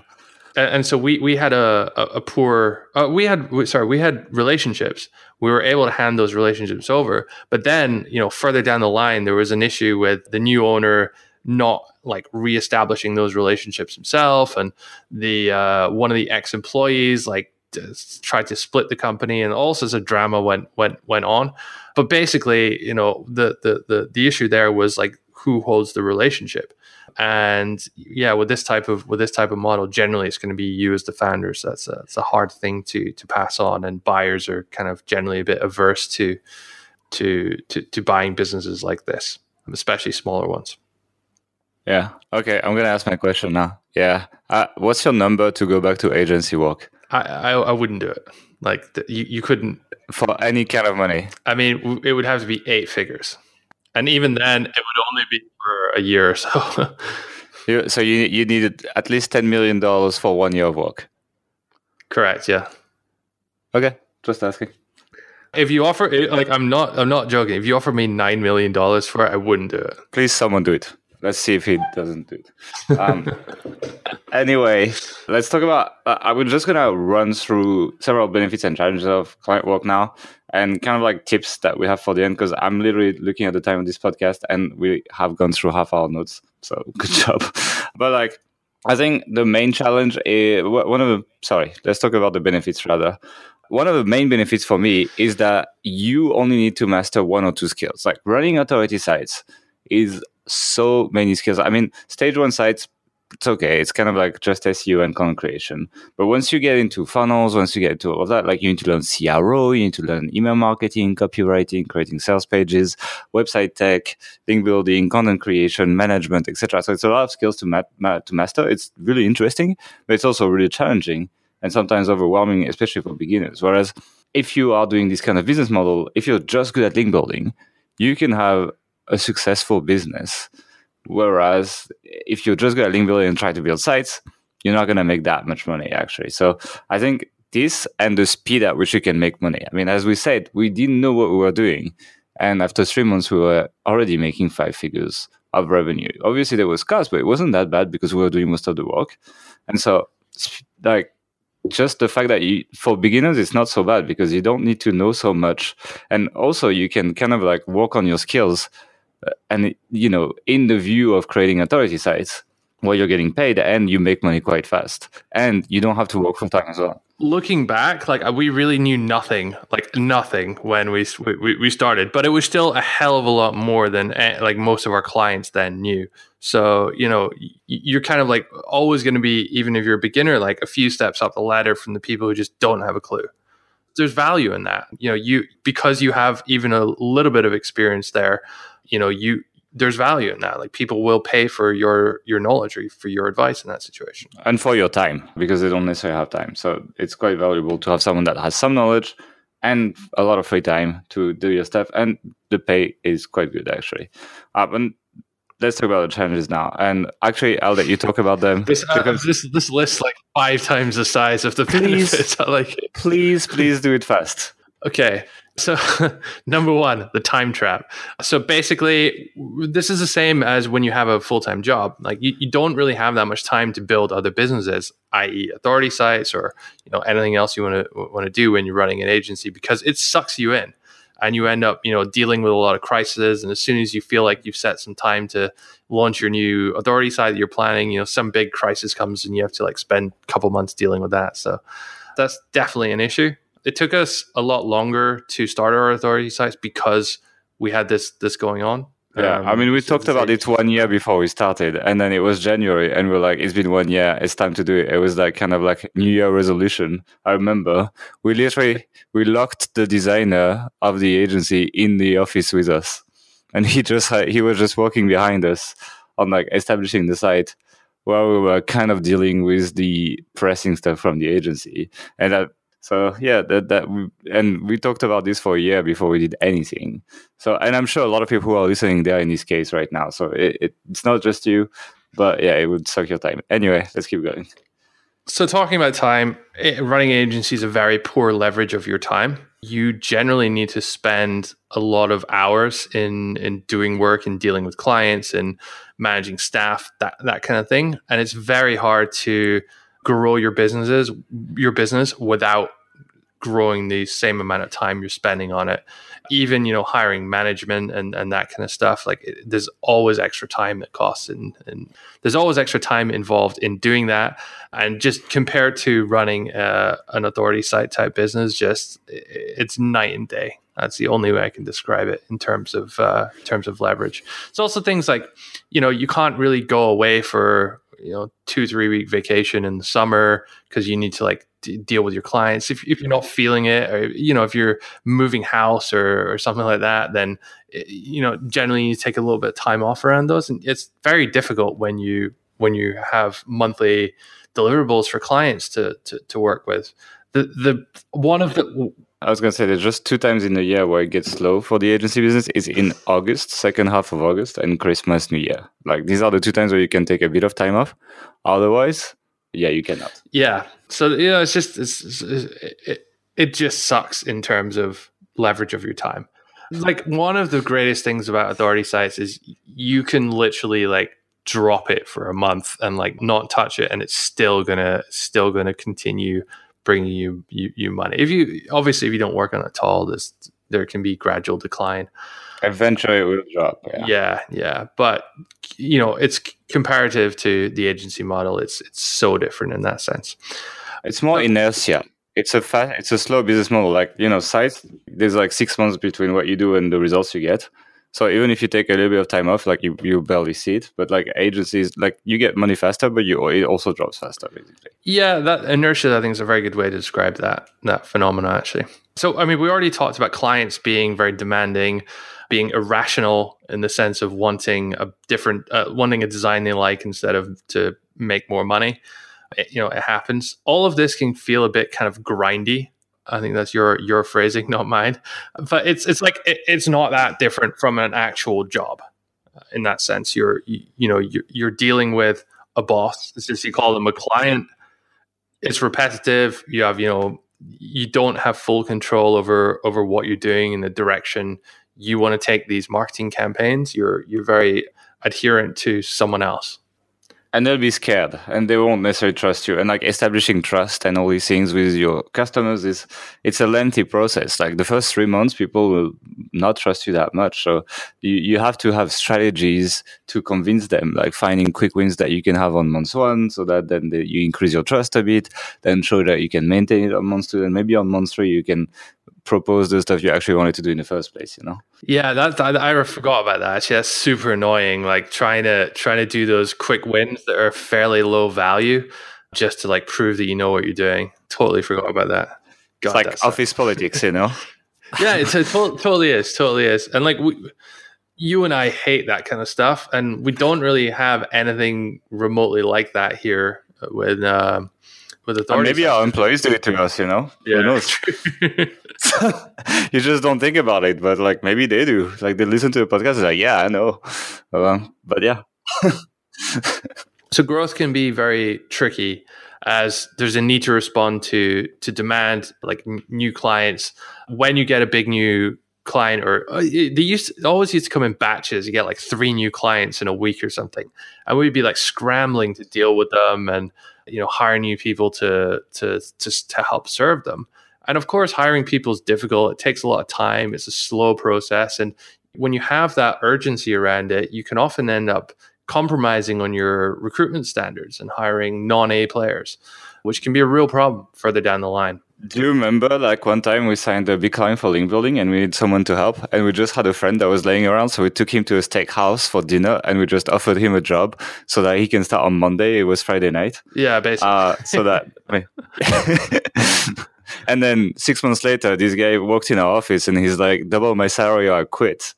And, and so we we had a a, a poor. Uh, we had we, sorry we had relationships. We were able to hand those relationships over, but then you know further down the line there was an issue with the new owner not like reestablishing those relationships himself and the uh, one of the ex-employees like tried to split the company and all sorts of drama went went went on. But basically you know the the the, the issue there was like who holds the relationship. And yeah with this type of with this type of model generally it's going to be you as the founders. That's a, it's a hard thing to to pass on and buyers are kind of generally a bit averse to to to, to buying businesses like this especially smaller ones yeah. Okay. I'm gonna ask my question now. Yeah. Uh, what's your number to go back to agency work? I I, I wouldn't do it. Like the, you you couldn't for any kind of money. I mean, it would have to be eight figures, and even then, it would only be for a year or so. you, so you you needed at least ten million dollars for one year of work. Correct. Yeah. Okay. Just asking. If you offer, like, I'm not, I'm not joking. If you offer me nine million dollars for it, I wouldn't do it. Please, someone do it. Let's see if he doesn't do it. Um, anyway, let's talk about. Uh, I was just gonna run through several benefits and challenges of client work now, and kind of like tips that we have for the end. Because I'm literally looking at the time of this podcast, and we have gone through half our notes. So good job. but like, I think the main challenge is one of the. Sorry, let's talk about the benefits rather. one of the main benefits for me is that you only need to master one or two skills. Like running authority sites is so many skills. I mean, stage one sites, it's okay. It's kind of like just SEO and content creation. But once you get into funnels, once you get into all of that, like you need to learn CRO, you need to learn email marketing, copywriting, creating sales pages, website tech, link building, content creation, management, etc. So it's a lot of skills to ma- ma- to master. It's really interesting, but it's also really challenging and sometimes overwhelming, especially for beginners. Whereas if you are doing this kind of business model, if you're just good at link building, you can have a successful business. Whereas if you're just good to link building and try to build sites, you're not going to make that much money actually. So I think this and the speed at which you can make money. I mean, as we said, we didn't know what we were doing. And after three months, we were already making five figures of revenue. Obviously, there was cost, but it wasn't that bad because we were doing most of the work. And so, like, just the fact that you, for beginners it's not so bad because you don't need to know so much and also you can kind of like work on your skills and you know in the view of creating authority sites where you're getting paid and you make money quite fast and you don't have to work full time as well looking back like we really knew nothing like nothing when we, we we started but it was still a hell of a lot more than eh, like most of our clients then knew so, you know, you're kind of like always going to be, even if you're a beginner, like a few steps up the ladder from the people who just don't have a clue. There's value in that. You know, you, because you have even a little bit of experience there, you know, you, there's value in that. Like people will pay for your your knowledge or for your advice in that situation, and for your time because they don't necessarily have time. So it's quite valuable to have someone that has some knowledge and a lot of free time to do your stuff, and the pay is quite good actually. Uh, and let's talk about the challenges now. And actually, I'll let you talk about them. This uh, this this list like five times the size of the please, benefits. I like it. Please, please do it fast. Okay. So, number one, the time trap. So, basically, this is the same as when you have a full time job. Like, you, you don't really have that much time to build other businesses, i.e., authority sites or you know anything else you want to want to do when you're running an agency because it sucks you in and you end up you know dealing with a lot of crises and as soon as you feel like you've set some time to launch your new authority site that you're planning you know some big crisis comes and you have to like spend a couple months dealing with that so that's definitely an issue it took us a lot longer to start our authority sites because we had this this going on yeah, um, I mean, we talked about it one year before we started, and then it was January, and we are like, it's been one year, it's time to do it. It was like kind of like New Year resolution. I remember we literally we locked the designer of the agency in the office with us, and he just he was just working behind us on like establishing the site while we were kind of dealing with the pressing stuff from the agency, and that so yeah, that that and we talked about this for a year before we did anything. So and I'm sure a lot of people who are listening they're in this case right now. So it, it, it's not just you, but yeah, it would suck your time. Anyway, let's keep going. So talking about time, eh, running an agency is a very poor leverage of your time. You generally need to spend a lot of hours in in doing work and dealing with clients and managing staff, that that kind of thing. And it's very hard to grow your businesses your business without growing the same amount of time you're spending on it. Even you know hiring management and and that kind of stuff like it, there's always extra time that costs and and there's always extra time involved in doing that. And just compared to running uh, an authority site type business just it's night and day. That's the only way I can describe it in terms of uh, in terms of leverage. It's also things like, you know, you can't really go away for you know two three week vacation in the summer because you need to like d- deal with your clients. If, if you're not feeling it or you know if you're moving house or, or something like that then eh, you know generally you take a little bit of time off around those. And it's very difficult when you when you have monthly deliverables for clients to to, to work with. The the one of the I was gonna say there's just two times in the year where it gets slow for the agency business is in August, second half of August, and Christmas, New Year. Like these are the two times where you can take a bit of time off. Otherwise, yeah, you cannot. Yeah. So you know, it's just it's, it's, it, it just sucks in terms of leverage of your time. Like one of the greatest things about authority sites is you can literally like drop it for a month and like not touch it, and it's still gonna still gonna continue bringing you, you, you money. If you obviously if you don't work on it at all, this there can be gradual decline. Eventually, it will drop. Yeah. yeah, yeah, but you know, it's comparative to the agency model. It's it's so different in that sense. It's more inertia. it's a fast, it's a slow business model. Like you know, sites there's like six months between what you do and the results you get. So even if you take a little bit of time off, like you, you barely see it. But like agencies, like you get money faster, but you it also drops faster, basically. Yeah, that inertia I think is a very good way to describe that that phenomena actually. So I mean, we already talked about clients being very demanding, being irrational in the sense of wanting a different, uh, wanting a design they like instead of to make more money. It, you know, it happens. All of this can feel a bit kind of grindy I think that's your your phrasing, not mine. But it's it's like it, it's not that different from an actual job uh, in that sense. You're you, you know you're, you're, dealing with a boss. Since you call them a client, it's repetitive. You have you know you don't have full control over over what you're doing in the direction you want to take these marketing campaigns. You're you're very adherent to someone else and they'll be scared and they won't necessarily trust you. And like establishing trust and all these things with your customers is it's a lengthy process. Like the first three months people will not trust you that much. So you, you have to have strategies to convince them like finding quick wins that you can have on month one so that then the, you increase your trust a bit then show that you can maintain it on month two and maybe on month three you can propose the stuff you actually wanted to do in the first place you know? Yeah that, that i forgot about that. Actually that's super annoying like trying to trying to do those quick wins that are fairly low value just to like prove that you know what you're doing. Totally forgot about that. God, it's like office politics you know? Yeah it's, it totally is totally is. And like we you and I hate that kind of stuff, and we don't really have anything remotely like that here with um, with authorities. maybe our employees do it to us, you know. Yeah. Who knows? you just don't think about it, but like maybe they do. Like they listen to the podcast, like yeah, I know, um, but yeah. so growth can be very tricky as there's a need to respond to to demand like n- new clients when you get a big new client or uh, they used to, always used to come in batches you get like three new clients in a week or something and we'd be like scrambling to deal with them and you know hire new people to to to to help serve them. And of course, hiring people is difficult. It takes a lot of time. It's a slow process, and when you have that urgency around it, you can often end up compromising on your recruitment standards and hiring non A players, which can be a real problem further down the line. Do you remember like one time we signed a big client for link building and we need someone to help and we just had a friend that was laying around so we took him to a steakhouse for dinner and we just offered him a job so that he can start on Monday. It was Friday night. Yeah, basically. Uh, so that. I mean, and then six months later, this guy walked in our office and he's like, "Double my salary or I quit."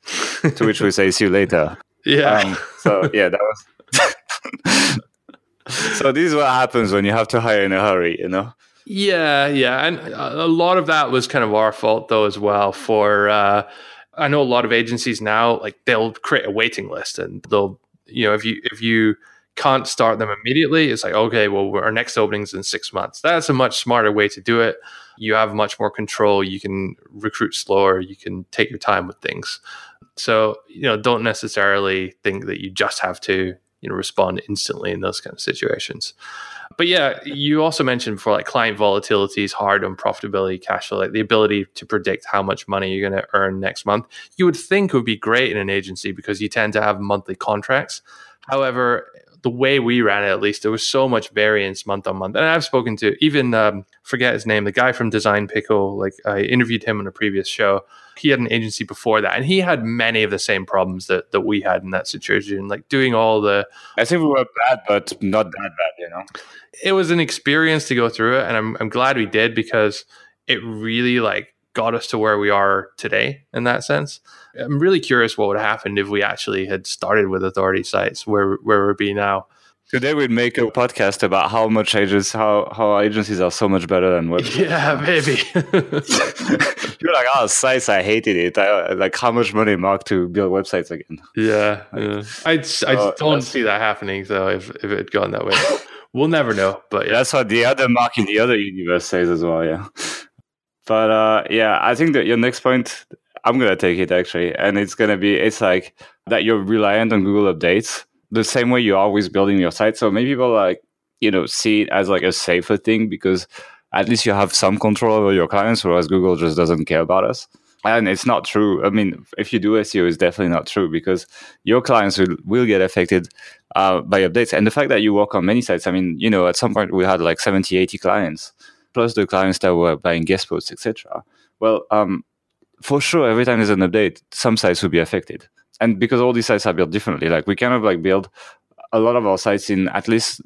to which we say, "See you later." Yeah. Um, so yeah, that was. so this is what happens when you have to hire in a hurry, you know. Yeah, yeah, and a lot of that was kind of our fault though as well. For uh, I know a lot of agencies now, like they'll create a waiting list, and they'll, you know, if you if you can't start them immediately, it's like okay, well, our next opening's in six months. That's a much smarter way to do it. You have much more control. You can recruit slower. You can take your time with things. So you know, don't necessarily think that you just have to you know respond instantly in those kind of situations but yeah, you also mentioned before like client volatility is hard on profitability, cash flow, like the ability to predict how much money you're going to earn next month. You would think would be great in an agency because you tend to have monthly contracts. However, the way we ran it, at least, there was so much variance month on month. And I've spoken to even um, forget his name, the guy from Design Pickle. Like I interviewed him on a previous show. He had an agency before that, and he had many of the same problems that that we had in that situation. Like doing all the. I think we were bad, but not that bad. You know, it was an experience to go through it, and I'm I'm glad we did because it really like got us to where we are today in that sense. I'm really curious what would have happened if we actually had started with authority sites where where we'd be now. Today we'd make a podcast about how much agents how how agencies are so much better than websites. Yeah, maybe. You're like, oh, sites, I hated it. I, like how much money Mark to build websites again. Yeah, like, yeah. I, I don't see that happening though. If if it had gone that way, we'll never know. But yeah. that's what the other Mark in the other universe says as well. Yeah. But uh, yeah, I think that your next point, I'm gonna take it actually, and it's gonna be it's like that you're reliant on Google updates the same way you're always building your site. So maybe people like you know see it as like a safer thing because at least you have some control over your clients, whereas Google just doesn't care about us. And it's not true. I mean, if you do SEO, it's definitely not true because your clients will, will get affected uh, by updates. And the fact that you work on many sites, I mean, you know, at some point we had like 70, 80 clients plus the clients that were buying guest posts, etc. Well, um, for sure, every time there's an update, some sites will be affected. And because all these sites are built differently, like we kind of like build a lot of our sites in at least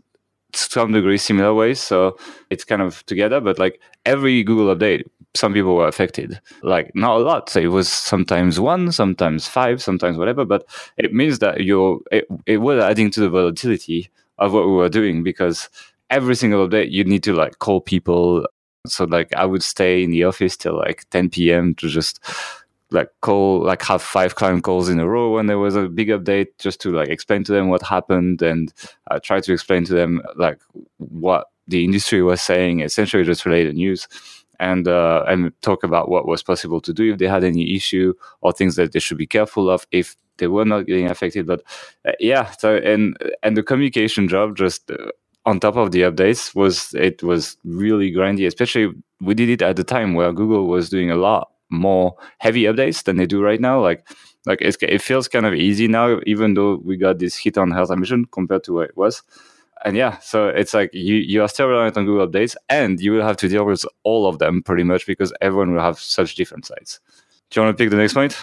some degree similar ways. So it's kind of together, but like every Google update, some people were affected. Like not a lot. So it was sometimes one, sometimes five, sometimes whatever. But it means that you're it, it was adding to the volatility of what we were doing because every single day you need to like call people. So like I would stay in the office till like 10 p.m. to just like call like have five client calls in a row when there was a big update just to like explain to them what happened and uh, try to explain to them like what the industry was saying essentially just relay the news and uh, and talk about what was possible to do if they had any issue or things that they should be careful of if they were not getting affected but uh, yeah so and and the communication job just uh, on top of the updates was it was really grindy especially we did it at the time where google was doing a lot more heavy updates than they do right now. Like like it feels kind of easy now, even though we got this hit on Health Ambition compared to what it was. And yeah, so it's like you you are still reliant on Google updates, and you will have to deal with all of them pretty much because everyone will have such different sites. Do you want to pick the next point?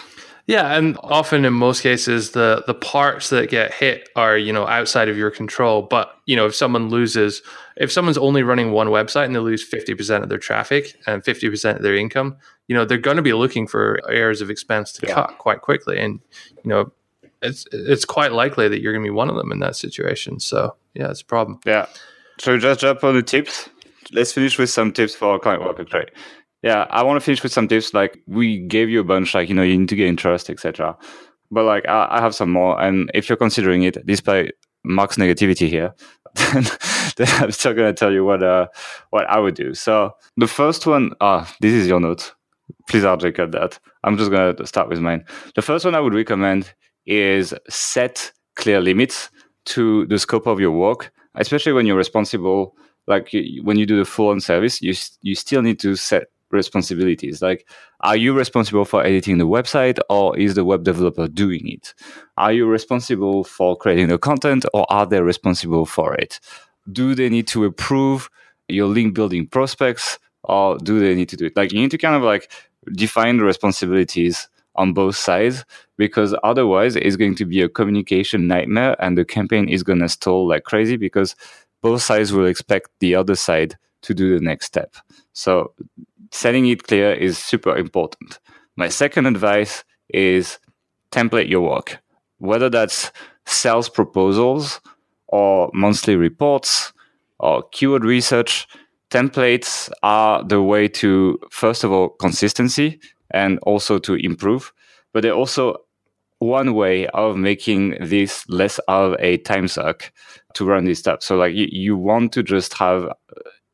Yeah, and often in most cases the the parts that get hit are, you know, outside of your control. But, you know, if someone loses if someone's only running one website and they lose 50% of their traffic and 50% of their income, you know, they're going to be looking for areas of expense to yeah. cut quite quickly. And, you know, it's it's quite likely that you're going to be one of them in that situation. So, yeah, it's a problem. Yeah. So just jump on the tips. Let's finish with some tips for client work trade. Yeah, I want to finish with some tips. Like we gave you a bunch, like you know, you need to get interest, etc. But like I, I, have some more, and if you're considering it, despite Mark's negativity here, then, I'm still gonna tell you what uh what I would do. So the first one, ah, this is your note. Please, RJ, cut that. I'm just gonna start with mine. The first one I would recommend is set clear limits to the scope of your work, especially when you're responsible. Like when you do the full on service, you you still need to set responsibilities? Like are you responsible for editing the website or is the web developer doing it? Are you responsible for creating the content or are they responsible for it? Do they need to approve your link building prospects or do they need to do it? Like you need to kind of like define the responsibilities on both sides because otherwise it's going to be a communication nightmare and the campaign is going to stall like crazy because both sides will expect the other side to do the next step. So setting it clear is super important. My second advice is template your work, whether that's sales proposals or monthly reports or keyword research. Templates are the way to, first of all, consistency and also to improve, but they're also one way of making this less of a time suck to run this stuff. So, like, you, you want to just have,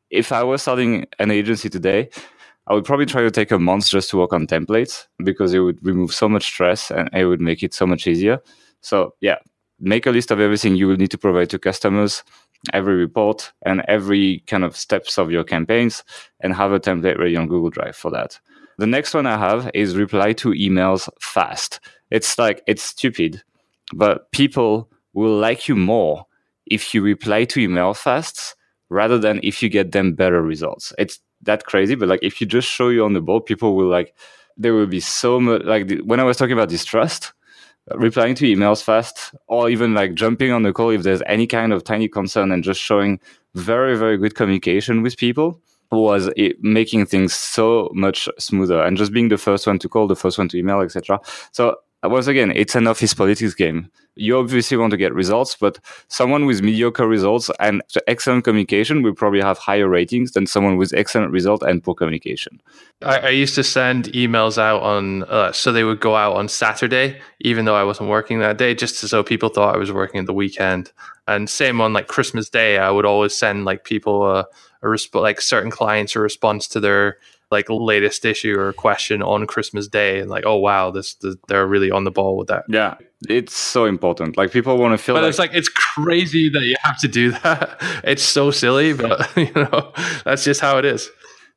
if I was starting an agency today, I would probably try to take a month just to work on templates because it would remove so much stress and it would make it so much easier. So yeah, make a list of everything you will need to provide to customers, every report and every kind of steps of your campaigns and have a template ready on Google Drive for that. The next one I have is reply to emails fast. It's like, it's stupid, but people will like you more if you reply to email fast rather than if you get them better results. It's that crazy, but like if you just show you on the board, people will like there will be so much like the, when I was talking about distrust, uh, replying to emails fast, or even like jumping on the call if there's any kind of tiny concern and just showing very very good communication with people was it, making things so much smoother and just being the first one to call, the first one to email, etc. So once again, it's an office politics game. You obviously want to get results, but someone with mediocre results and excellent communication will probably have higher ratings than someone with excellent result and poor communication. I, I used to send emails out on, uh, so they would go out on Saturday, even though I wasn't working that day, just so people thought I was working at the weekend. And same on like Christmas Day, I would always send like people a, a resp- like certain clients a response to their like latest issue or question on Christmas Day, and like, oh wow, this, this they're really on the ball with that. Yeah, it's so important. Like people want to feel. But like- it's like it's crazy that you have to do that. It's so silly, but you know that's just how it is.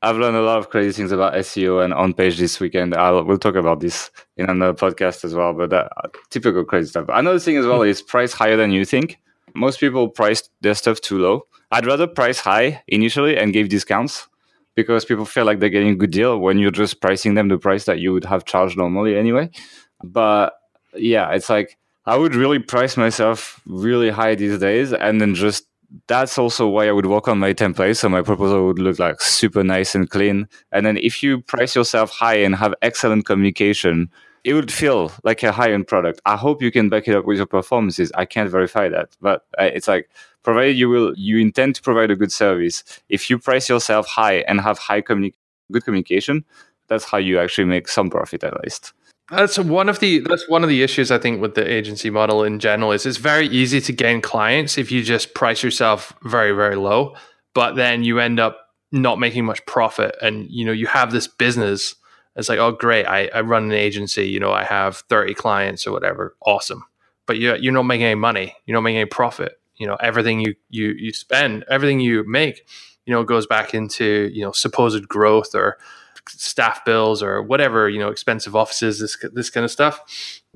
I've learned a lot of crazy things about SEO and on page this weekend. I'll, we'll talk about this in another podcast as well. But uh, typical crazy stuff. Another thing as well is price higher than you think. Most people price their stuff too low. I'd rather price high initially and give discounts because people feel like they're getting a good deal when you're just pricing them the price that you would have charged normally anyway. But yeah, it's like I would really price myself really high these days and then just that's also why I would work on my template. So my proposal would look like super nice and clean. And then if you price yourself high and have excellent communication, it would feel like a high end product. I hope you can back it up with your performances. I can't verify that, but uh, it's like provided you will you intend to provide a good service. If you price yourself high and have high communi- good communication, that's how you actually make some profit at least. That's one of the that's one of the issues I think with the agency model in general is it's very easy to gain clients if you just price yourself very very low, but then you end up not making much profit, and you know you have this business. It's like oh great, I, I run an agency, you know I have thirty clients or whatever, awesome, but you you're not making any money, you're not making any profit. You know everything you you you spend, everything you make, you know goes back into you know supposed growth or staff bills or whatever you know expensive offices this this kind of stuff.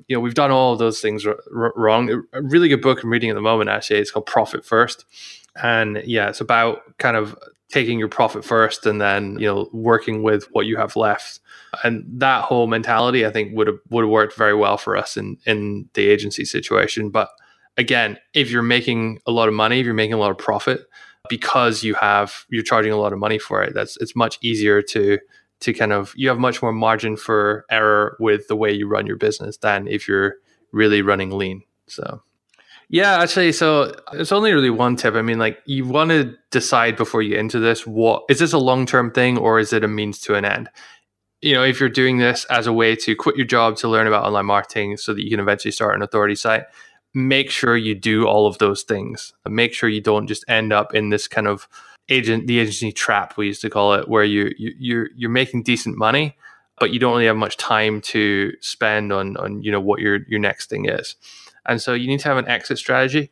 You know we've done all those things r- r- wrong. A really good book i'm reading at the moment actually it's called profit first. And yeah it's about kind of taking your profit first and then you know working with what you have left. And that whole mentality i think would have would have worked very well for us in in the agency situation. But again if you're making a lot of money if you're making a lot of profit because you have you're charging a lot of money for it that's it's much easier to to kind of you have much more margin for error with the way you run your business than if you're really running lean. So yeah, actually, so it's only really one tip. I mean, like you want to decide before you into this, what is this a long term thing or is it a means to an end? You know, if you're doing this as a way to quit your job to learn about online marketing so that you can eventually start an authority site, make sure you do all of those things. Make sure you don't just end up in this kind of agent the agency trap we used to call it where you, you you're you're making decent money but you don't really have much time to spend on on you know what your your next thing is. And so you need to have an exit strategy.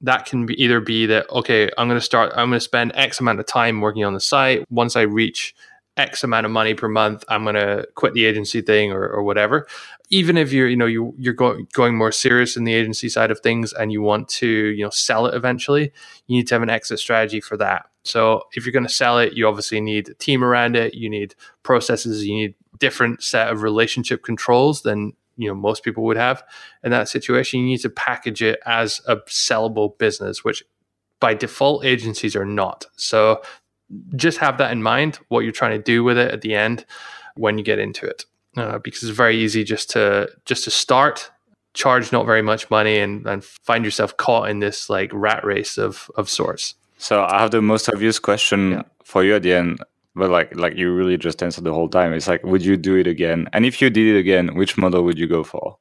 That can be either be that okay i'm going to start i'm going to spend x amount of time working on the site. Once i reach x amount of money per month i'm going to quit the agency thing or, or whatever even if you're you know you, you're going going more serious in the agency side of things and you want to you know sell it eventually you need to have an exit strategy for that so if you're going to sell it, you obviously need a team around it. You need processes. You need different set of relationship controls than you know most people would have in that situation. You need to package it as a sellable business, which by default agencies are not. So just have that in mind. What you're trying to do with it at the end when you get into it, uh, because it's very easy just to just to start charge not very much money and, and find yourself caught in this like rat race of of sorts. So I have the most obvious question yeah. for you at the end, but like like you really just answered the whole time. It's like, would you do it again? And if you did it again, which model would you go for?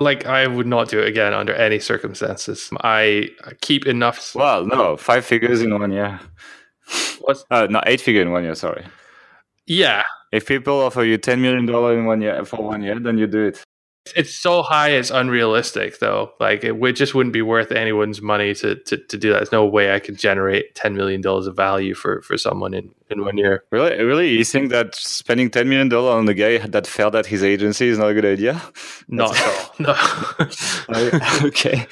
Like I would not do it again under any circumstances. I keep enough. Well, no, five figures in one year. What? Uh, no, eight figure in one year. Sorry. Yeah. If people offer you ten million dollar in one year for one year, then you do it. It's so high it's unrealistic though. Like it would, just wouldn't be worth anyone's money to, to, to do that. There's no way i could generate 10 million dollars of value for for someone in in one year. Really? Really? You think that spending 10 million dollars on the guy that failed at his agency is not a good idea? Not at all. No okay.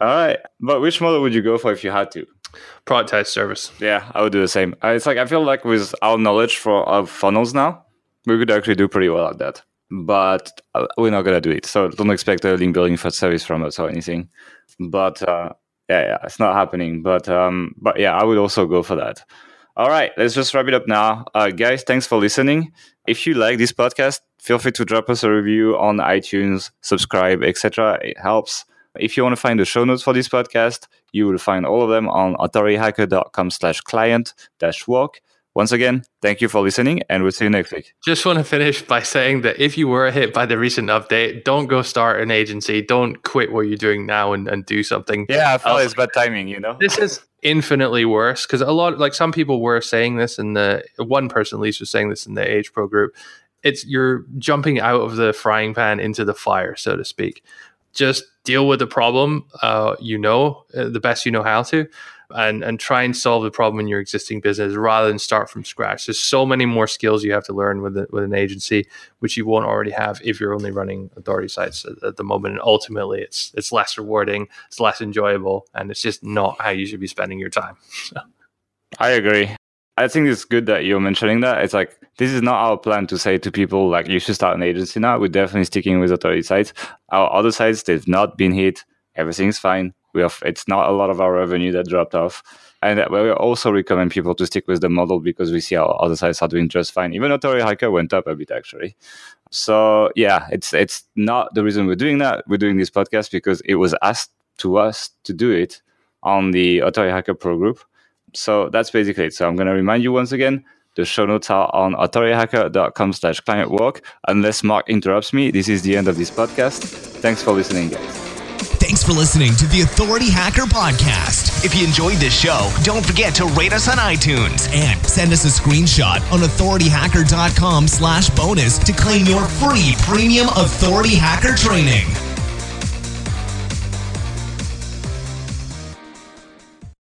All right. But which model would you go for if you had to productized service yeah i would do the same it's like i feel like with our knowledge for our funnels now we could actually do pretty well at that but uh, we're not gonna do it. So don't expect a link building for service from us or anything. But uh, yeah, yeah, it's not happening. But um, but yeah, I would also go for that. All right, let's just wrap it up now, uh, guys. Thanks for listening. If you like this podcast, feel free to drop us a review on iTunes, subscribe, etc. It helps. If you want to find the show notes for this podcast, you will find all of them on authorityhacker.com slash client dash work. Once again, thank you for listening, and we'll see you next week. Just want to finish by saying that if you were hit by the recent update, don't go start an agency. Don't quit what you're doing now and, and do something. Yeah, I felt it's bad timing, you know? This is infinitely worse because a lot, like some people were saying this, and the one person at least was saying this in the Age Pro group. It's you're jumping out of the frying pan into the fire, so to speak. Just deal with the problem, uh, you know, uh, the best you know how to and and try and solve the problem in your existing business rather than start from scratch. There's so many more skills you have to learn with a, with an agency, which you won't already have if you're only running authority sites at, at the moment. And ultimately, it's it's less rewarding, it's less enjoyable, and it's just not how you should be spending your time. I agree. I think it's good that you're mentioning that. It's like this is not our plan to say to people like you should start an agency now. We're definitely sticking with authority sites. Our other sites they've not been hit. Everything's fine. We have it's not a lot of our revenue that dropped off. And we also recommend people to stick with the model because we see our other sites are doing just fine. Even Authority Hacker went up a bit actually. So yeah, it's it's not the reason we're doing that. We're doing this podcast because it was asked to us to do it on the Authority Hacker Pro group so that's basically it. So I'm to remind you once again, the show notes are on authorityhacker.com slash clientwork. Unless Mark interrupts me, this is the end of this podcast. Thanks for listening, guys. Thanks for listening to the Authority Hacker Podcast. If you enjoyed this show, don't forget to rate us on iTunes and send us a screenshot on authorityhacker.com slash bonus to claim your free premium Authority Hacker training.